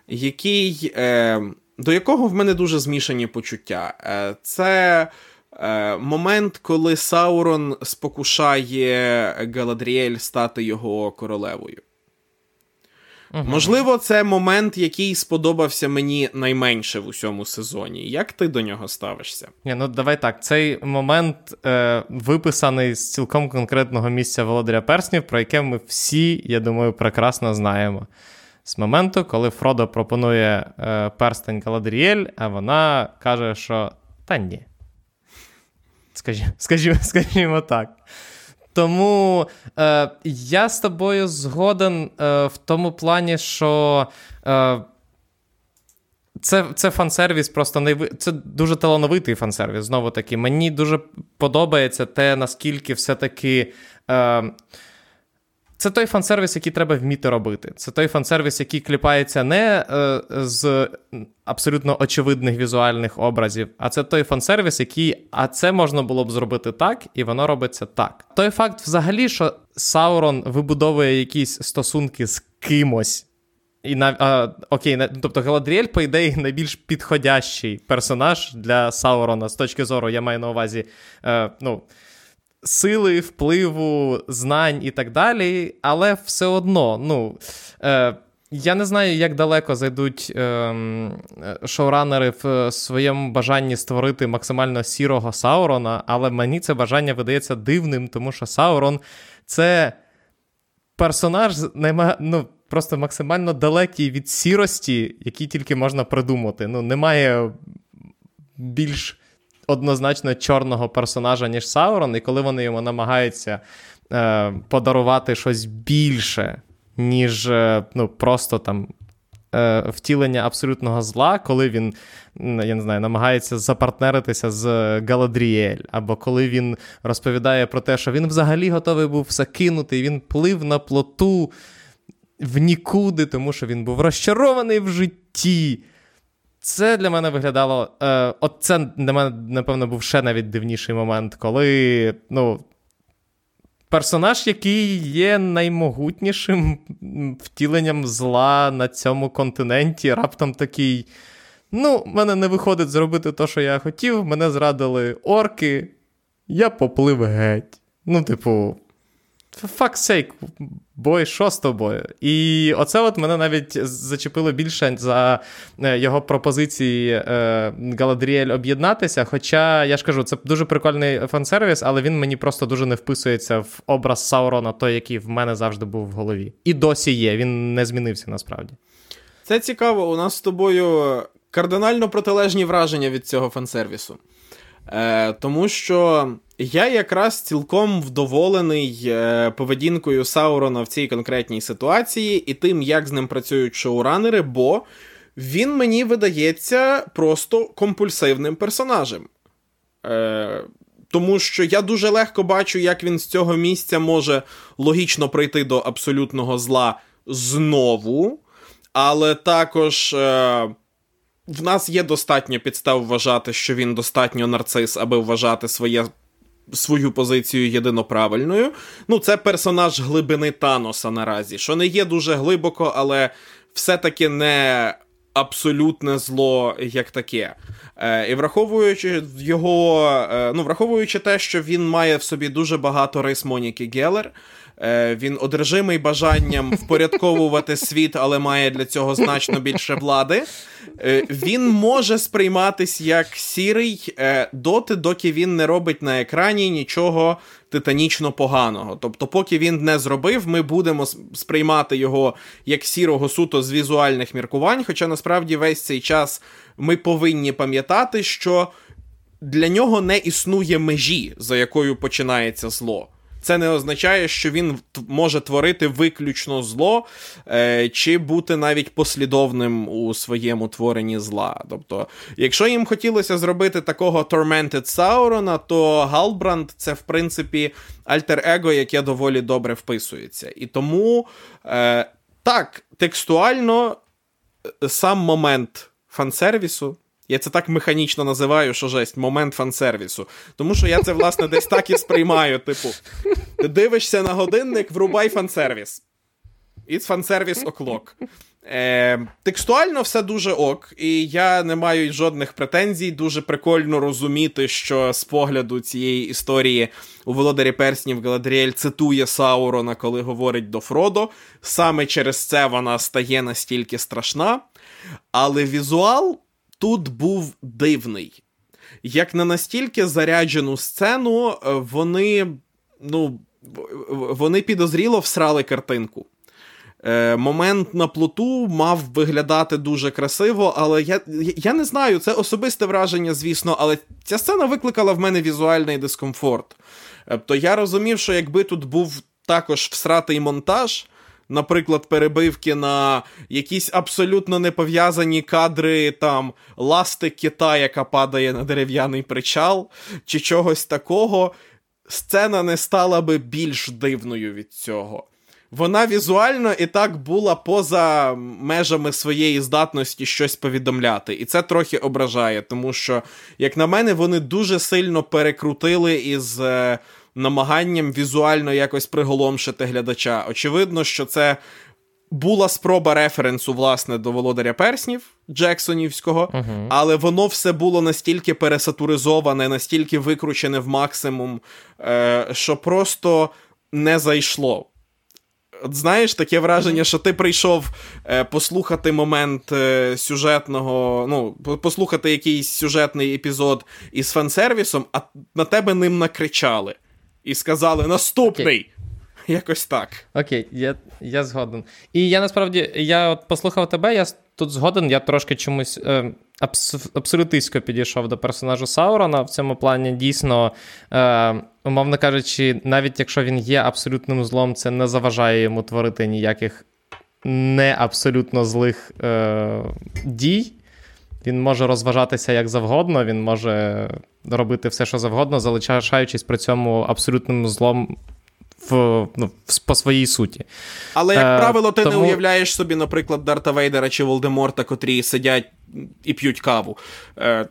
який, е, до якого в мене дуже змішані почуття. Е, Це е, момент, коли Саурон спокушає Галадріель стати його королевою. Угу. Можливо, це момент, який сподобався мені найменше в усьому сезоні. Як ти до нього ставишся? Ні, Ну давай так. Цей момент е, виписаний з цілком конкретного місця Володаря Перснів, про яке ми всі, я думаю, прекрасно знаємо. З моменту, коли Фродо пропонує е, перстень Галадріель, а вона каже, що та ні. Скажімо, скажімо, скажімо так. Тому е, я з тобою згоден е, в тому плані, що. Е, це це фан-сервіс, просто найви... це дуже талановитий фан-сервіс, Знову таки, мені дуже подобається те, наскільки все-таки е, це той фан-сервіс, який треба вміти робити. Це той фан-сервіс, який кліпається не е, з абсолютно очевидних візуальних образів, а це той фан-сервіс, який, а це можна було б зробити так, і воно робиться так. Той факт, взагалі, що Саурон вибудовує якісь стосунки з кимось. І на а, окей, на, тобто Галадріель, по ідеї, найбільш підходящий персонаж для Саурона з точки зору, я маю на увазі, е, ну, сили, впливу, знань і так далі, але все одно, ну. Е, я не знаю, як далеко зайдуть е, шоуранери в своєму бажанні створити максимально сірого Саурона, але мені це бажання видається дивним, тому що Саурон це персонаж ну, просто максимально далекий від сірості, який тільки можна придумати. Ну, Немає більш однозначно чорного персонажа, ніж Саурон, і коли вони йому намагаються е, подарувати щось більше, ніж е, ну, просто там. Е, втілення абсолютного зла, коли він я не знаю, намагається запартнеритися з Галадріель, або коли він розповідає про те, що він взагалі готовий був закинути, він плив на плоту в нікуди, тому що він був розчарований в житті. Це для мене виглядало. Е, От це для мене, напевно, був ще навіть дивніший момент, коли ну, персонаж, який є наймогутнішим втіленням зла на цьому континенті, раптом такий. Ну, мене не виходить зробити те, що я хотів. Мене зрадили орки, я поплив геть. Ну, типу, fuck sake, бой, що з тобою? І оце от мене навіть зачепило більше за е, його пропозиції е, Галадріель об'єднатися. Хоча, я ж кажу, це дуже прикольний фан-сервіс, але він мені просто дуже не вписується в образ Саурона, той, який в мене завжди був в голові. І досі є, він не змінився насправді. Це цікаво, у нас з тобою кардинально протилежні враження від цього фан-сервісу. Е, Тому що я якраз цілком вдоволений е, поведінкою Саурона в цій конкретній ситуації і тим, як з ним працюють шоуранери, бо він мені видається просто компульсивним персонажем. Е, Тому що я дуже легко бачу, як він з цього місця може логічно прийти до абсолютного зла знову, але також. Е, в нас є достатньо підстав вважати, що він достатньо нарцис, аби вважати своє. Свою позицію єдиноправильною. Ну, це персонаж глибини Таноса наразі, що не є дуже глибоко, але все-таки не абсолютне зло як таке. Е, І враховуючи його, е, ну, враховуючи те, що він має в собі дуже багато рис Моніки Гелер, Е, він одержимий бажанням впорядковувати світ, але має для цього значно більше влади. Е, він може сприйматись як сірий е, доти, доки він не робить на екрані нічого титанічно поганого. Тобто, поки він не зробив, ми будемо сприймати його як сірого суто з візуальних міркувань. Хоча насправді весь цей час ми повинні пам'ятати, що для нього не існує межі, за якою починається зло це не означає, що він може творити виключно зло, е, чи бути навіть послідовним у своєму творенні зла. Тобто, якщо їм хотілося зробити такого Tormented Саурона, то Галбранд це, в принципі, альтер-его, яке доволі добре вписується. І тому е, так, текстуально е, сам момент фансервісу. Я це так механічно називаю, що жесть, момент фан-сервісу. Тому що я це, власне, десь так і сприймаю. Типу, ти дивишся на годинник, врубай фан-сервіс. It's фан-сервіс оклок. Е, Текстуально все дуже ок, і я не маю жодних претензій. Дуже прикольно розуміти, що з погляду цієї історії у Володарі Перснів Галадріель цитує Саурона, коли говорить до Фродо. Саме через це вона стає настільки страшна. Але візуал тут був дивний. Як на настільки заряджену сцену, е, вони ну, вони підозріло всрали картинку. Е, Момент на плоту мав виглядати дуже красиво, але я я не знаю, це особисте враження, звісно, але ця сцена викликала в мене візуальний дискомфорт. Тобто я розумів, що якби тут був також всратий монтаж, наприклад, перебивки на якісь абсолютно непов'язані кадри там ласти кита, яка падає на дерев'яний причал, чи чогось такого, сцена не стала би більш дивною від цього. Вона візуально і так була поза межами своєї здатності щось повідомляти. І це трохи ображає, тому що, як на мене, вони дуже сильно перекрутили із е, намаганням візуально якось приголомшити глядача. Очевидно, що це була спроба референсу, власне, до володаря перснів Джексонівського, uh-huh. але воно все було настільки пересатуризоване, настільки викручене в максимум, е, що просто не зайшло. От Знаєш, таке враження, що ти прийшов е, послухати момент е, сюжетного, ну, послухати якийсь сюжетний епізод із фан-сервісом, а на тебе ним накричали і сказали наступний. Okay. Якось так. Окей, я я згоден. І я насправді я от послухав тебе, я тут згоден, я трошки чомусь е, абс, абсолютистсько підійшов до персонажу Саурона. В цьому плані дійсно, е, умовно кажучи, навіть якщо він є абсолютним злом, це не заважає йому творити ніяких не абсолютно злих е, дій. Він може розважатися як завгодно, він може робити все, що завгодно, залишаючись при цьому абсолютним злом в, ну, по своїй суті. Але, як е, правило, ти тому... не уявляєш собі, наприклад, Дарта Вейдера чи Волдеморта, котрі сидять і п'ють каву. Е,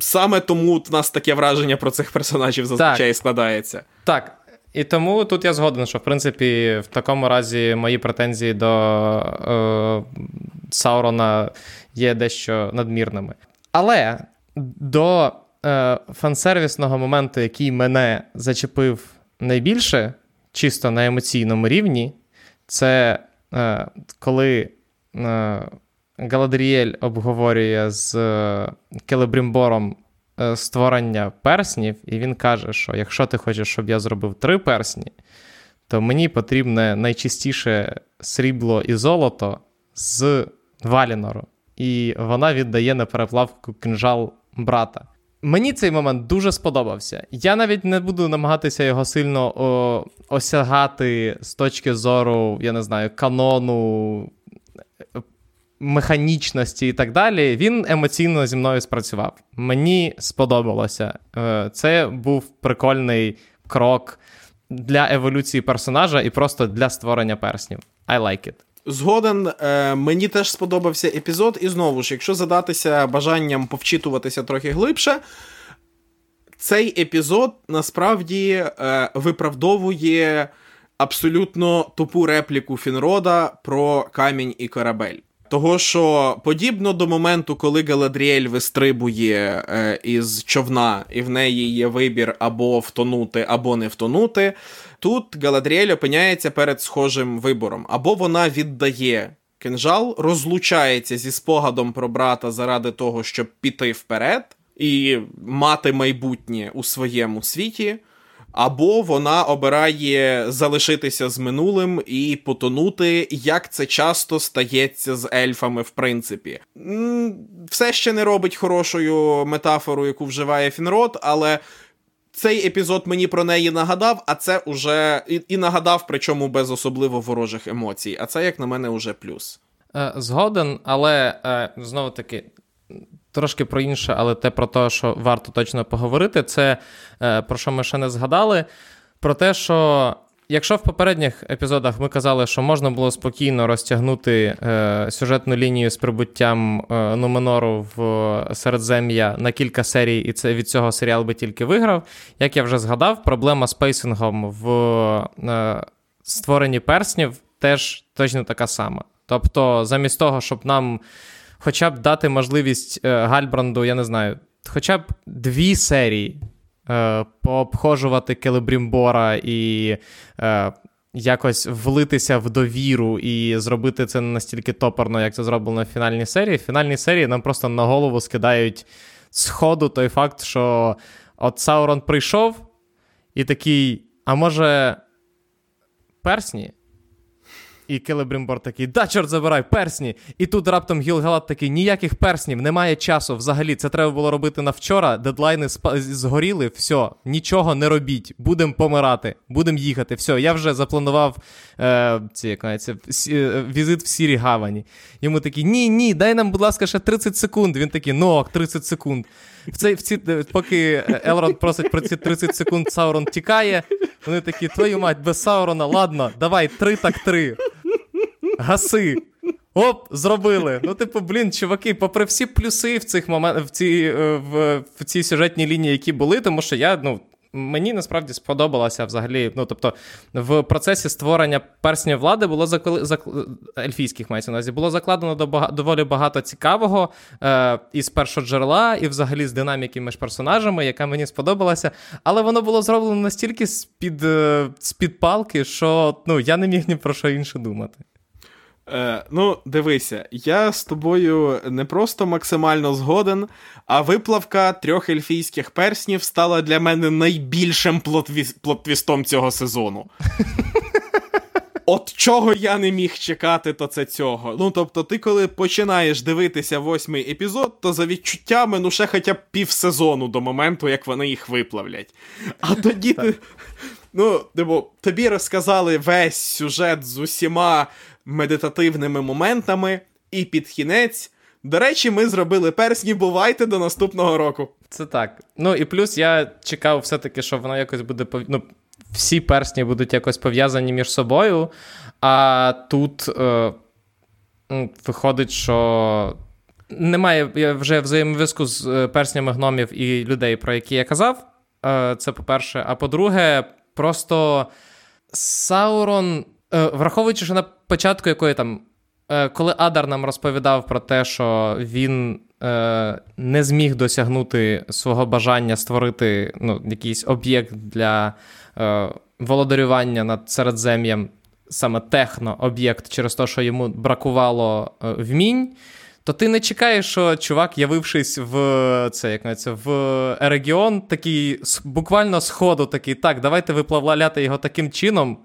Саме тому в нас таке враження про цих персонажів зазвичай так. складається. Так. І тому тут я згоден, що в принципі в такому разі мої претензії до е, Саурона є дещо надмірними. Але до е, фансервісного моменту, який мене зачепив найбільше, чисто на емоційному рівні, це е, коли е, Галадріель обговорює з Келебрімбором е, створення перснів, і він каже, що якщо ти хочеш, щоб я зробив три персні, то мені потрібне найчистіше срібло і золото з Валінору. І вона віддає на переплавку кинжал брата. Мені цей момент дуже сподобався. Я навіть не буду намагатися його сильно о, осягати з точки зору, я не знаю, канону, механічності і так далі. Він емоційно зі мною спрацював. Мені сподобалося. Е, це був прикольний крок для еволюції персонажа і просто для створення перснів. I like it. Згоден, е, мені теж сподобався епізод, і знову ж, якщо задатися бажанням повчитуватися трохи глибше, цей епізод насправді е, виправдовує абсолютно тупу репліку Фінрода про камінь і корабель. Того, що подібно до моменту, коли Галадріель вистрибує е, із човна, і в неї є вибір або втонути, або не втонути. Тут Галадріель опиняється перед схожим вибором, або вона віддає кинжал, розлучається зі спогадом про брата заради того, щоб піти вперед і мати майбутнє у своєму світі або вона обирає залишитися з минулим і потонути, як це часто стається з ельфами, в принципі. Все ще не робить хорошою метафору, яку вживає Фінрод, але. Цей епізод мені про неї нагадав, а це уже і, і нагадав, причому без особливо ворожих емоцій. А це, як на мене, уже плюс. Е, згоден, але е, знову таки, Трошки про інше, але те про те, що варто точно поговорити, це е, про що ми ще не згадали. Про те, що якщо в попередніх епізодах ми казали, що можна було спокійно розтягнути е, сюжетну лінію з прибуттям е, Нуменору в Середзем'я на кілька серій, і це від цього серіал би тільки виграв. Як я вже згадав, проблема з пейсингом в е, створенні перснів теж точно така сама. Тобто, замість того, щоб нам хоча б дати можливість е, Гальбранду, я не знаю, хоча б дві серії е, пообхожувати Келебрімбора і е, якось влитися в довіру і зробити це настільки топорно, як це зроблено в фінальній серії. В фінальній серії нам просто на голову скидають сходу той факт, що от Саурон прийшов і такий, а може, персні? І Келебрімбор такий, да, чорт забирай, персні. І тут раптом Гілгалад такий, ніяких перснів, немає часу взагалі. Це треба було робити на вчора. Дедлайни спа- згоріли, все, нічого не робіть. Будемо помирати, будемо їхати. Все, я вже запланував е, ці, як називається, е, візит в Сірі Гавані. Йому такий, ні, ні, дай нам, будь ласка, ще 30 секунд. Він такий, ну ок, 30 секунд. В цей, в ці, Поки Елрон просить про ці 30 секунд, Саурон тікає. Вони такі, твою мать, без Саурона, ладно, давай, три так три гаси. Оп, зробили. Ну, типу, блін, чуваки, попри всі плюси в цих момент, в цій е, в, в цій сюжетній лінії, які були, тому що я, ну. Мені насправді сподобалося взагалі. Ну, тобто, в процесі створення перснів влади було закли... зак... ельфійських мається на увазі, було закладено доволі багато цікавого е... із першого джерела, і взагалі з динаміки між персонажами, яка мені сподобалася. Але воно було зроблено настільки з-під е... з-під палки, що ну, я не міг ні про що інше думати. Е, Ну, дивися, я з тобою не просто максимально згоден, а виплавка трьох ельфійських перснів стала для мене найбільшим плотвістом цього сезону. От чого я не міг чекати, то це цього. Ну тобто, ти, коли починаєш дивитися восьмий епізод, то за відчуттями ну ще хоча б півсезону до моменту, як вони їх виплавлять. А тоді ти. Ну, типу, тобі розказали весь сюжет з усіма медитативними моментами, і під кінець. До речі, ми зробили персні, бувайте до наступного року. Це так. Ну і плюс я чекав все-таки, що воно якось буде ну, всі персні будуть якось пов'язані між собою. А тут е, виходить, що немає вже взаємовзв'язку з е, перснями гномів і людей, про які я казав. Е, це по-перше. А по-друге, просто Саурон, е, враховуючи, що на початку якої там. Коли Адар нам розповідав про те, що він е, не зміг досягнути свого бажання створити ну, якийсь об'єкт для е, володарювання над середзем'ям, саме техно-об'єкт, через те, що йому бракувало е, вмінь, то ти не чекаєш, що чувак, явившись в це, як навіть, в регіон, такий буквально з ходу такий, так, давайте виплавляти його таким чином.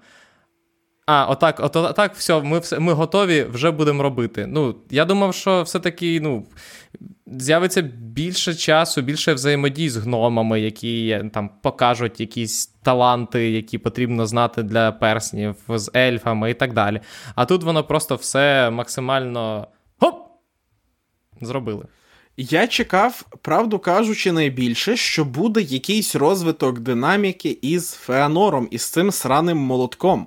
А, отак, от, отак, все, ми все, ми готові, вже будемо робити. Ну, Я думав, що все-таки ну, з'явиться більше часу, більше взаємодій з гномами, які там покажуть якісь таланти, які потрібно знати для перснів, з ельфами і так далі. А тут воно просто все максимально хоп! Зробили. Я чекав, правду кажучи, найбільше, що буде якийсь розвиток динаміки із Феанором, із цим сраним молотком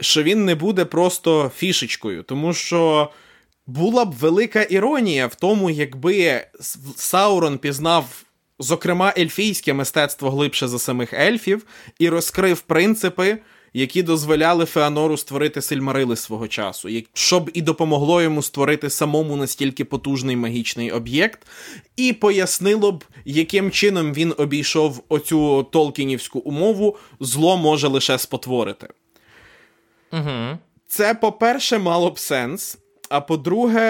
що він не буде просто фішечкою, тому що була б велика іронія в тому, якби Саурон пізнав. Зокрема, ельфійське мистецтво глибше за самих ельфів, і розкрив принципи, які дозволяли Феанору створити сильмарили свого часу, щоб і допомогло йому створити самому настільки потужний магічний об'єкт, і пояснило б, яким чином він обійшов оцю толкінівську умову, зло може лише спотворити. Угу. Це, по-перше, мало б сенс. А по-друге,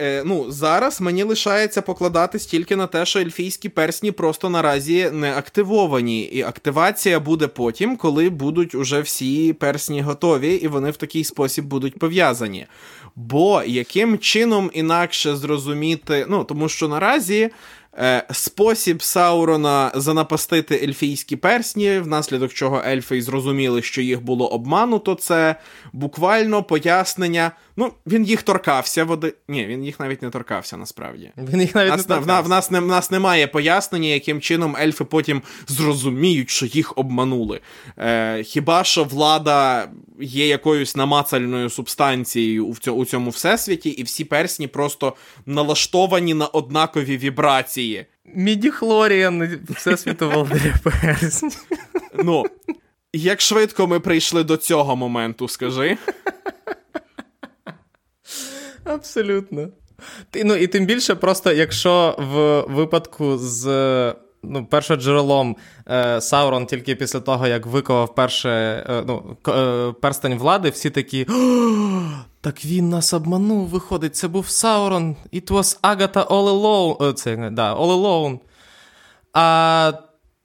е, ну, зараз мені лишається покладатись тільки на те, що ельфійські персні просто наразі не активовані. І активація буде потім, коли будуть уже всі персні готові, і вони в такий спосіб будуть пов'язані. Бо яким чином інакше зрозуміти, ну тому що наразі спосіб Саурона занапастити ельфійські персні, внаслідок чого ельфи зрозуміли, що їх було обмануто, це буквально пояснення. Ну, він їх торкався води. Ні, він їх навіть не торкався, насправді. Він їх навіть нас, не торкався. В, в, нас, в нас немає пояснення, яким чином ельфи потім зрозуміють, що їх обманули. Е, Хіба що влада є якоюсь намацальною субстанцією у цьому всесвіті, і всі персні просто налаштовані на однакові вібрації. Мідіхлоріан всесвіту володаря персні. Ну, як швидко ми прийшли до цього моменту, скажи. Абсолютно. Ну і тим більше, просто якщо в випадку з ну, першоджерелом е, Саурон тільки після того, як виковав перше, е, ну, е, перстень влади, всі такі. Так він нас обманув, виходить, це був Саурон. It was Agatha all alone. Це, да, all alone. А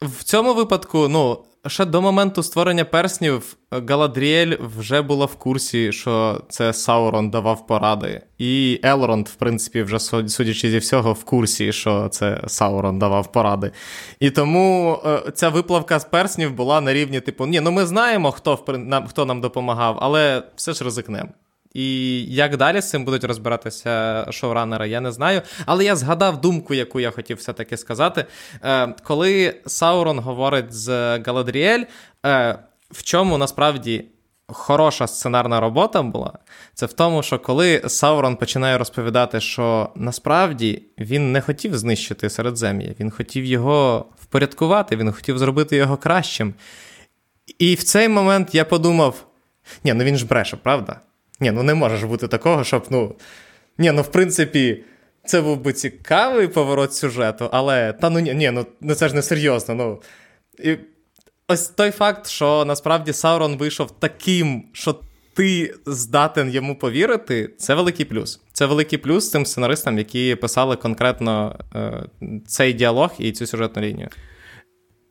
в цьому випадку, ну, ще до моменту створення перснів Галадріель вже була в курсі, що це Саурон давав поради. І Елронд, в принципі, вже судячи зі всього, в курсі, що це Саурон давав поради. І тому е, ця виплавка з перснів була на рівні, типу, ні, ну ми знаємо, хто хто нам допомагав, але все ж ризикнемо. І як далі з цим будуть розбиратися шоуранери, я не знаю. Але я згадав думку, яку я хотів все-таки сказати. Е, коли Саурон говорить з Галадріель, е, в чому насправді хороша сценарна робота була, це в тому, що коли Саурон починає розповідати, що насправді він не хотів знищити середзем'я, він хотів його впорядкувати, він хотів зробити його кращим. І в цей момент я подумав: ні, ну він ж бреше, правда? Ні, ну не може ж бути такого, щоб, ну. Ні, ну в принципі, це був би цікавий поворот сюжету, але та ну ні, ну, ну це ж не серйозно. ну. І Ось той факт, що насправді Саурон вийшов таким, що ти здатен йому повірити, це великий плюс. Це великий плюс тим сценаристам, які писали конкретно е, цей діалог і цю сюжетну лінію.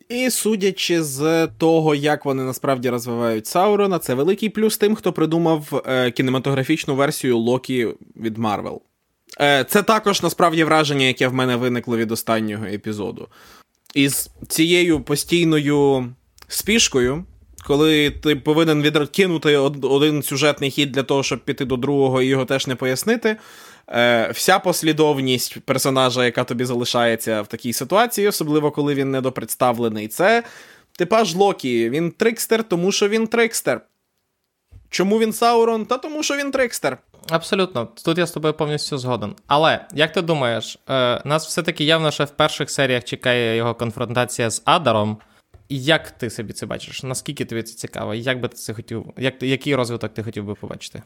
І судячи з того, як вони насправді розвивають Саурона, це великий плюс тим, хто придумав е, кінематографічну версію Локі від Марвел. Е, Це також насправді враження, яке в мене виникло від останнього епізоду. Із цією постійною спішкою, коли ти повинен відкинути один сюжетний хід для того, щоб піти до другого і його теж не пояснити. Е, Вся послідовність персонажа, яка тобі залишається в такій ситуації, особливо коли він недопредставлений, це Типаж Локі, він трикстер, тому що він трикстер. Чому він Саурон? Та тому, що він трикстер. Абсолютно, тут я з тобою повністю згоден. Але як ти думаєш, е, нас все-таки явно ще в перших серіях чекає його конфронтація з Адаром. Як ти собі це бачиш? Наскільки тобі це цікаво? Як би ти це хотів? Як, Який розвиток ти хотів би побачити?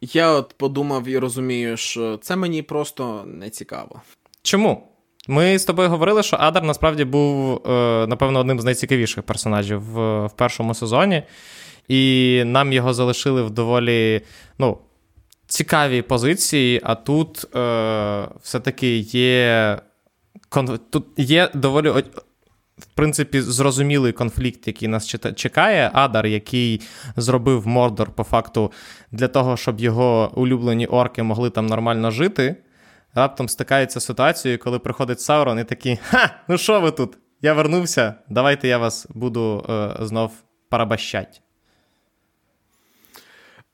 Я от подумав і розумію, що це мені просто не цікаво. Чому? Ми з тобою говорили, що Адар насправді був, е, напевно, одним з найцікавіших персонажів в, першому сезоні, і нам його залишили в доволі ну, цікавій позиції, а тут е, все-таки є тут є доволі. В принципі, зрозумілий конфлікт, який нас чекає. Адар, який зробив Мордор по факту для того, щоб його улюблені орки могли там нормально жити раптом стикається з ситуацією, коли приходить Саурон і такий: Ха, ну що ви тут? Я вернувся, давайте я вас буду е, знов парабащать.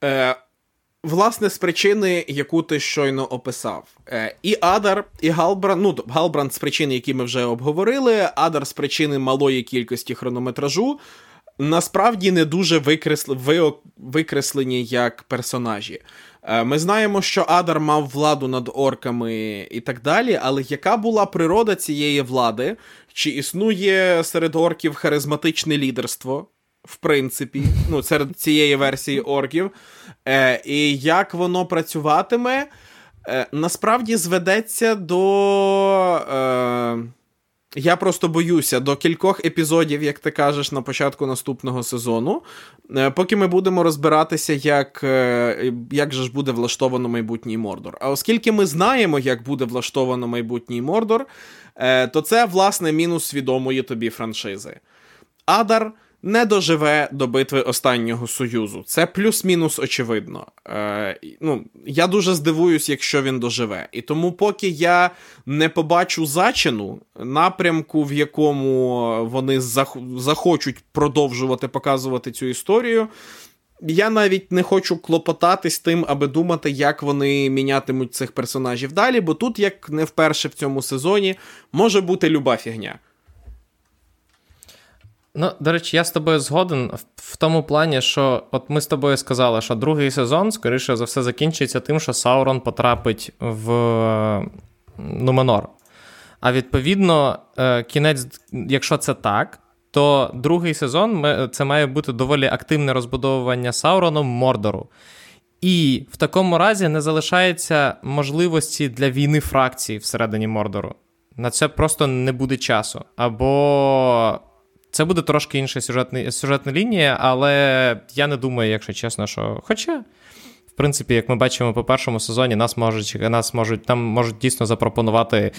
Е, Власне, з причини, яку ти щойно описав. Е, І Адар, і Галбранд, ну, Галбранд з причини, які ми вже обговорили, Адар з причини малої кількості хронометражу, насправді не дуже викреслені як персонажі. Е, ми знаємо, що Адар мав владу над орками і так далі, але яка була природа цієї влади? Чи існує серед орків харизматичне лідерство? В принципі, ну, серед цієї версії орків. Е, І як воно працюватиме, е, насправді зведеться до. Е, я просто боюся до кількох епізодів, як ти кажеш, на початку наступного сезону. Е, поки ми будемо розбиратися, як е, як же ж буде влаштовано майбутній Мордор. А оскільки ми знаємо, як буде влаштовано майбутній Мордор, е, то це, власне, мінус свідомої тобі франшизи. Адар не доживе до битви останнього союзу. Це плюс-мінус очевидно. Е, ну, Я дуже здивуюсь, якщо він доживе. І тому, поки я не побачу зачину напрямку, в якому вони зах- захочуть продовжувати показувати цю історію. Я навіть не хочу клопотатись тим, аби думати, як вони мінятимуть цих персонажів далі, бо тут, як не вперше в цьому сезоні, може бути люба фігня. Ну, до речі, я з тобою згоден в тому плані, що от ми з тобою сказали, що другий сезон, скоріше за все, закінчиться тим, що Саурон потрапить в Нуменор. А відповідно, е, кінець, якщо це так, то другий сезон це має бути доволі активне розбудовування Сауроном Мордору. І в такому разі не залишається можливості для війни фракцій всередині Мордору. На це просто не буде часу. Або це буде трошки інша сюжетна, сюжетна лінія, але я не думаю, якщо чесно, що. Хоча, в принципі, як ми бачимо по першому сезоні, нас можуть нас можуть, там можуть дійсно запропонувати.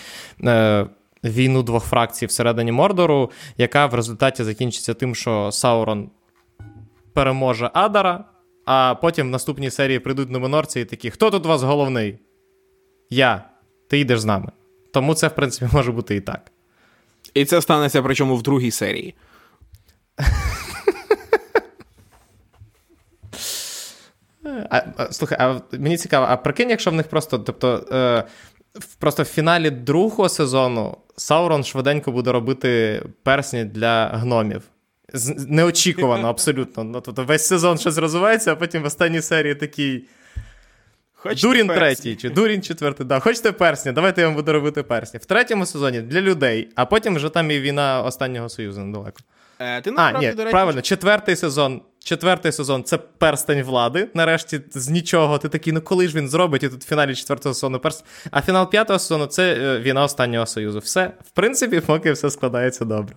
Е, Війну двох фракцій всередині Мордору, яка в результаті закінчиться тим, що Саурон переможе Адара, а потім в наступній серії прийдуть номенорці і такі: Хто тут у вас головний? Я. Ти йдеш з нами. Тому це, в принципі, може бути і так. І це станеться причому в другій серії. А, а, Слухай, а мені цікаво, а прикинь, якщо в них просто, тобто, е, просто в фіналі другого сезону Саурон швиденько буде робити персні для гномів. Неочікувано, абсолютно. Ну, тобто Весь сезон щось розвивається, а потім в останній серії такий. Хочете Дурін персні? третій чи Дурін четвертий. Да. Хочете персні? Давайте я вам буду робити персні. В третьому сезоні для людей, а потім вже там і війна останнього союзу недалеко. Е, ти насправді, а, ні, до речі... Правильно, четвертий сезон. Четвертий сезон це перстень влади. Нарешті з нічого. Ти такий, ну коли ж він зробить? І тут в фіналі четвертого сезону перст. А фінал п'ятого сезону це е, війна останнього союзу. Все, в принципі, поки все складається добре.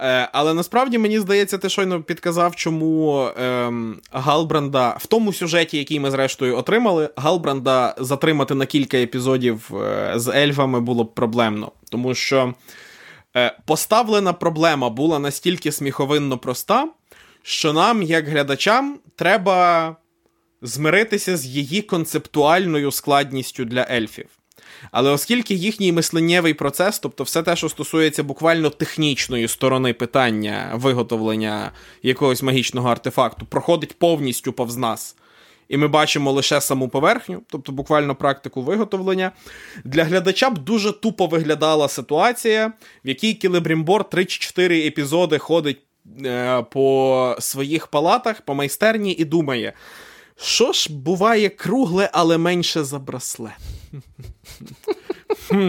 Е, але насправді мені здається, ти щойно підказав, чому ем, Галбранда в тому сюжеті, який ми зрештою отримали, Галбранда затримати на кілька епізодів е, з ельфами було б проблемно. Тому що е, поставлена проблема була настільки сміховинно проста, що нам, як глядачам, треба змиритися з її концептуальною складністю для ельфів. Але оскільки їхній мисленнєвий процес, тобто все те, що стосується буквально технічної сторони питання виготовлення якогось магічного артефакту, проходить повністю повз нас. І ми бачимо лише саму поверхню, тобто буквально практику виготовлення. Для глядача б дуже тупо виглядала ситуація, в якій Кілебрімбор 3-4 епізоди ходить е, по своїх палатах, по майстерні і думає. Що ж буває кругле, але менше за браслет?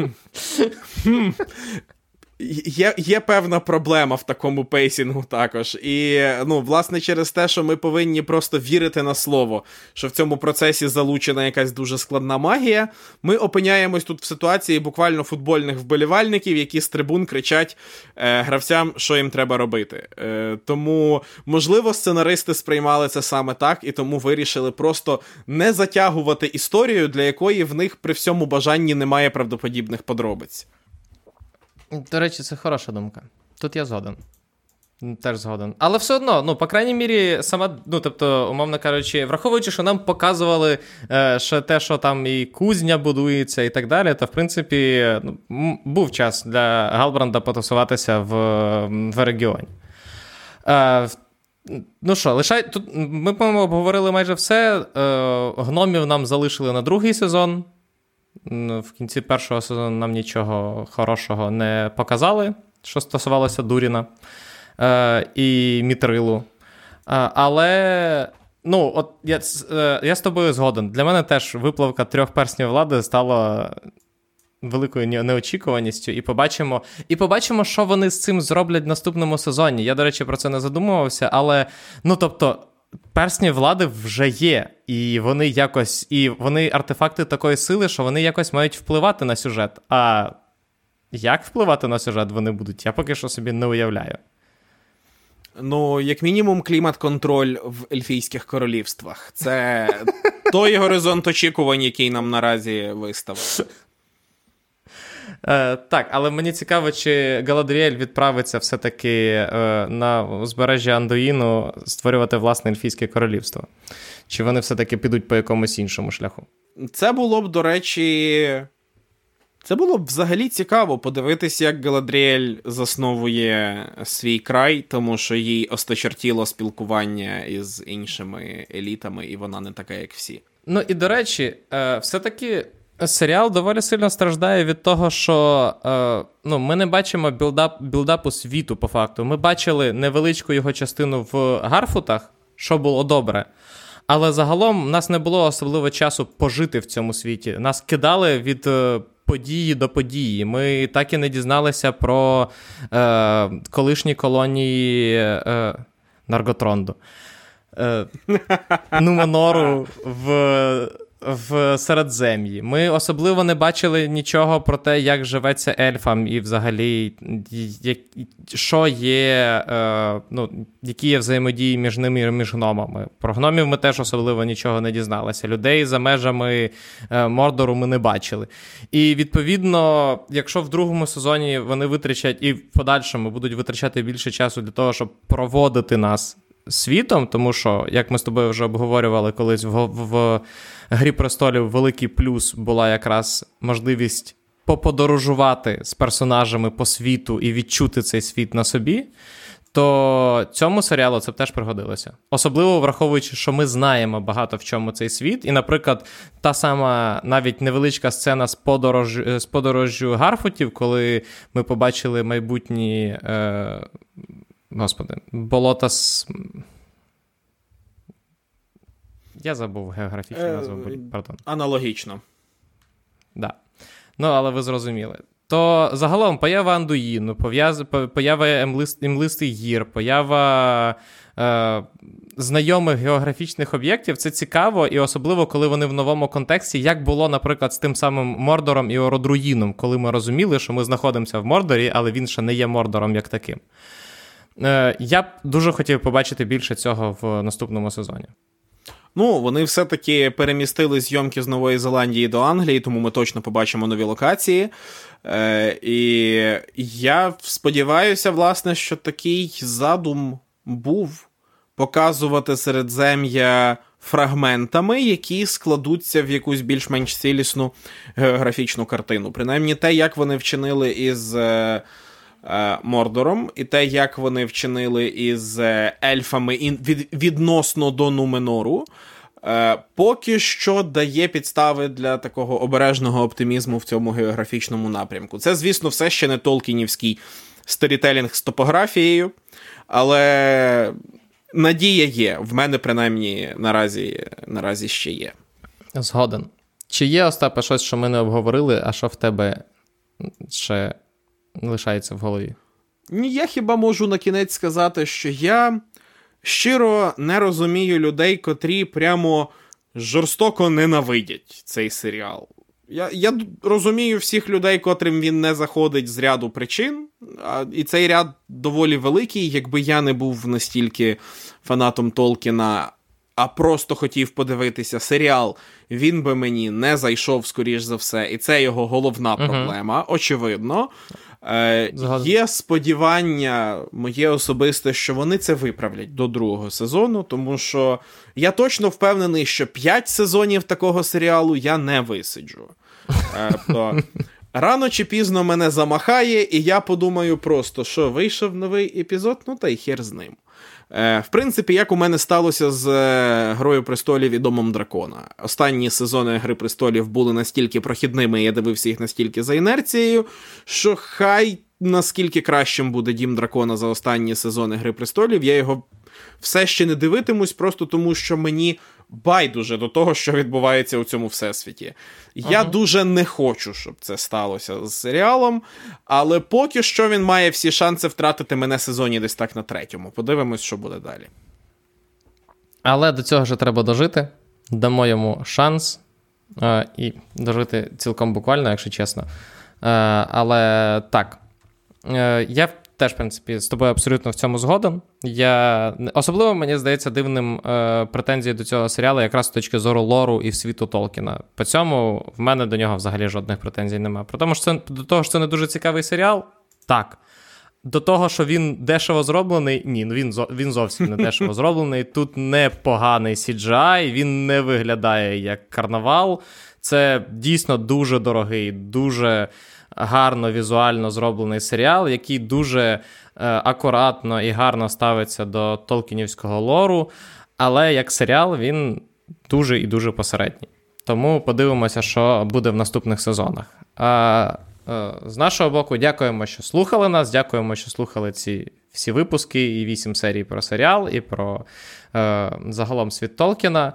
Є є певна проблема в такому pacing у також. І, ну, власне, через те, що ми повинні просто вірити на слово, що в цьому процесі залучена якась дуже складна магія. Ми опиняємось тут в ситуації буквально футбольних вболівальників, які з трибун кричать е, гравцям, що їм треба робити. Е, Тому, можливо, сценаристи сприймали це саме так, і тому вирішили просто не затягувати історію, для якої в них при всьому бажанні немає правдоподібних подробиць. До речі, це хороша думка. Тут я згоден. Теж згоден. Але все одно, ну, по крайній мірі, сама, ну, тобто, умовно кажучи, враховуючи, що нам показували е, ще те, що там і кузня будується, і так далі, то в принципі ну, був час для Галбранда потусуватися в в регіоні. Е, Ну що, лишай тут ми, по-моєму, обговорили майже все. Е, Гномів нам залишили на другий сезон. В кінці першого сезону нам нічого хорошого не показали, що стосувалося Дуріна е, і Мітрилу. Е, але ну, от я е, я з тобою згоден. Для мене теж виплавка трьох перснів влади стала великою неочікуваністю. І побачимо, і побачимо, що вони з цим зроблять в наступному сезоні. Я, до речі, про це не задумувався, але ну тобто персні влади вже є, і вони якось, і вони артефакти такої сили, що вони якось мають впливати на сюжет. А як впливати на сюжет вони будуть, я поки що собі не уявляю. Ну, як мінімум, клімат-контроль в ельфійських королівствах. Це той горизонт очікувань, який нам наразі виставив. Е, Так, але мені цікаво, чи Галадріель відправиться все-таки е, на узбережжя Андуїну створювати власне ельфійське королівство. Чи вони все-таки підуть по якомусь іншому шляху? Це було б, до речі. Це було б взагалі цікаво подивитися, як Галадріель засновує свій край, тому що їй осточертіло спілкування із іншими елітами, і вона не така, як всі. Ну і до речі, е, все-таки Серіал доволі сильно страждає від того, що е, ну, ми не бачимо build-up, build-up у світу по факту. Ми бачили невеличку його частину в Гарфутах, що було добре. Але загалом в нас не було особливо часу пожити в цьому світі. Нас кидали від е, події до події. Ми так і не дізналися про е, колишні колонії е, Нарготронду. Е, Нуманору в в Середзем'ї. Ми особливо не бачили нічого про те, як живеться ельфам, і взагалі, як, що є, е, ну, які є взаємодії між ними і між гномами. Про гномів ми теж особливо нічого не дізналися. Людей за межами е, Мордору ми не бачили. І відповідно, якщо в другому сезоні вони витрачать і в подальшому будуть витрачати більше часу для того, щоб проводити нас світом, тому що, як ми з тобою вже обговорювали колись в, в Грі престолів, великий плюс була якраз можливість поподорожувати з персонажами по світу і відчути цей світ на собі. То цьому серіалу це б теж пригодилося. Особливо враховуючи, що ми знаємо багато в чому цей світ. І, наприклад, та сама навіть невеличка сцена з подорож... з подорожжю Гарфутів, коли ми побачили майбутні е... Господи, болота з. Я забув географічну е, назву. Пардон. Аналогічно. Да. Ну, але ви зрозуміли. То загалом поява Андуїну, поява імлистий гір, поява е, знайомих географічних об'єктів це цікаво, і особливо, коли вони в новому контексті, як було, наприклад, з тим самим Мордором і Ородруїном, коли ми розуміли, що ми знаходимося в Мордорі, але він ще не є Мордором як таким. Е, я б дуже хотів побачити більше цього в наступному сезоні. Ну, вони все-таки перемістили зйомки з Нової Зеландії до Англії, тому ми точно побачимо нові локації. Е, І я сподіваюся, власне, що такий задум був показувати середзем'я фрагментами, які складуться в якусь більш-менш цілісну географічну картину. Принаймні, те, як вони вчинили із. Е, Мордором, і те, як вони вчинили із е, ельфами відносно до Нуменору. Е, Поки що дає підстави для такого обережного оптимізму в цьому географічному напрямку. Це, звісно, все ще не Толкінівський сторітелінг з топографією, але надія є. В мене, принаймні, наразі, наразі ще є. Згоден. Чи є, Остапе, щось, що ми не обговорили, а що в тебе ще лишається в голові? Ні, Я хіба можу на кінець сказати, що я щиро не розумію людей, котрі прямо жорстоко ненавидять цей серіал. Я я розумію всіх людей, котрим він не заходить з ряду причин, а, і цей ряд доволі великий, якби я не був настільки фанатом Толкіна, а просто хотів подивитися серіал, він би мені не зайшов, скоріш за все, і це його головна проблема, uh очевидно. Е, Є сподівання, моє особисте, що вони це виправлять до другого сезону, тому що я точно впевнений, що 5 сезонів такого серіалу я не висиджу. Е, то Рано чи пізно мене замахає, і я подумаю просто, що вийшов новий епізод, ну та й хер з ним. Е, В принципі, як у мене сталося з е, Грою престолів і Домом Дракона. Останні сезони Гри престолів були настільки прохідними, я дивився їх настільки за інерцією, що хай наскільки кращим буде Дім Дракона за останні сезони Гри престолів, я його все ще не дивитимусь, просто тому що мені байдуже до того, що відбувається у цьому всесвіті. Я uh дуже не хочу, щоб це сталося з серіалом, але поки що він має всі шанси втратити мене сезоні десь так на третьому. Подивимось, що буде далі. Але до цього ж треба дожити. Дамо йому шанс е, і дожити цілком буквально, якщо чесно. Е, але так. Е, я теж, в принципі, з тобою абсолютно в цьому згоден. Я Особливо мені здається дивним е, претензії до цього серіалу, якраз з точки зору лору і світу Толкіна. По цьому в мене до нього взагалі жодних претензій немає. Про тому, що це до того, що це не дуже цікавий серіал, так. До того, що він дешево зроблений, ні, ну він він зовсім не дешево зроблений. Тут непоганий CGI, він не виглядає як карнавал. Це дійсно дуже дорогий, дуже гарно візуально зроблений серіал, який дуже е, акуратно і гарно ставиться до Толкінівського лору. Але як серіал він дуже і дуже посередній. Тому подивимося, що буде в наступних сезонах. А, е, З нашого боку, дякуємо, що слухали нас. Дякуємо, що слухали ці всі випуски, і вісім серій про серіал, і про е, загалом світ Толкіна.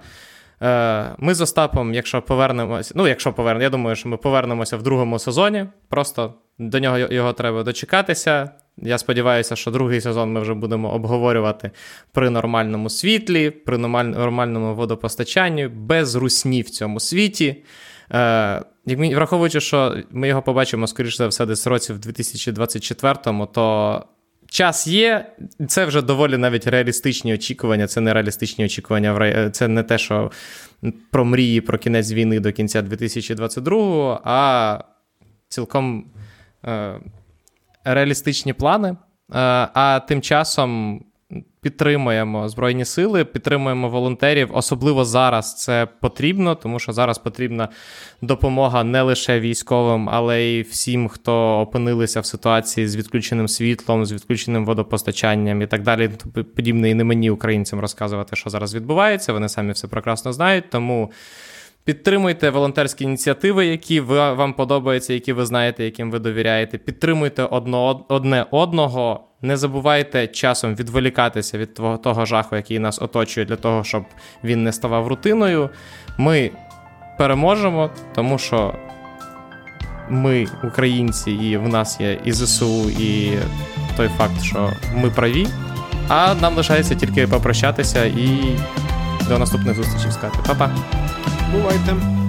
Е, ми з Остапом, якщо повернемося, ну, якщо повернемо, я думаю, що ми повернемося в другому сезоні. Просто до нього його треба дочекатися. Я сподіваюся, що другий сезон ми вже будемо обговорювати при нормальному світлі, при нормальному водопостачанні, без русні в цьому світі. Е, Враховуючи, що ми його побачимо, скоріш за все, десь році в 2024-му, то Час є, це вже доволі навіть реалістичні очікування. Це не реалістичні очікування. Це не те, що про мрії про кінець війни до кінця 2022-го, а цілком е, реалістичні плани. Е, а тим часом підтримуємо Збройні сили, підтримуємо волонтерів. Особливо зараз це потрібно, тому що зараз потрібна допомога не лише військовим, але й всім, хто опинилися в ситуації з відключеним світлом, з відключеним водопостачанням і так далі. Подібне і не мені, українцям, розказувати, що зараз відбувається. Вони самі все прекрасно знають. Тому. Підтримуйте волонтерські ініціативи, які вам подобаються, які ви знаєте, яким ви довіряєте. Підтримуйте одно, одне одного. Не забувайте часом відволікатися від того, того жаху, який нас оточує, для того, щоб він не ставав рутиною. Ми переможемо, тому що ми українці, і в нас є і ЗСУ, і той факт, що ми праві. А нам лишається тільки попрощатися і до наступних зустрічей сказати. Па-па! Бувайте!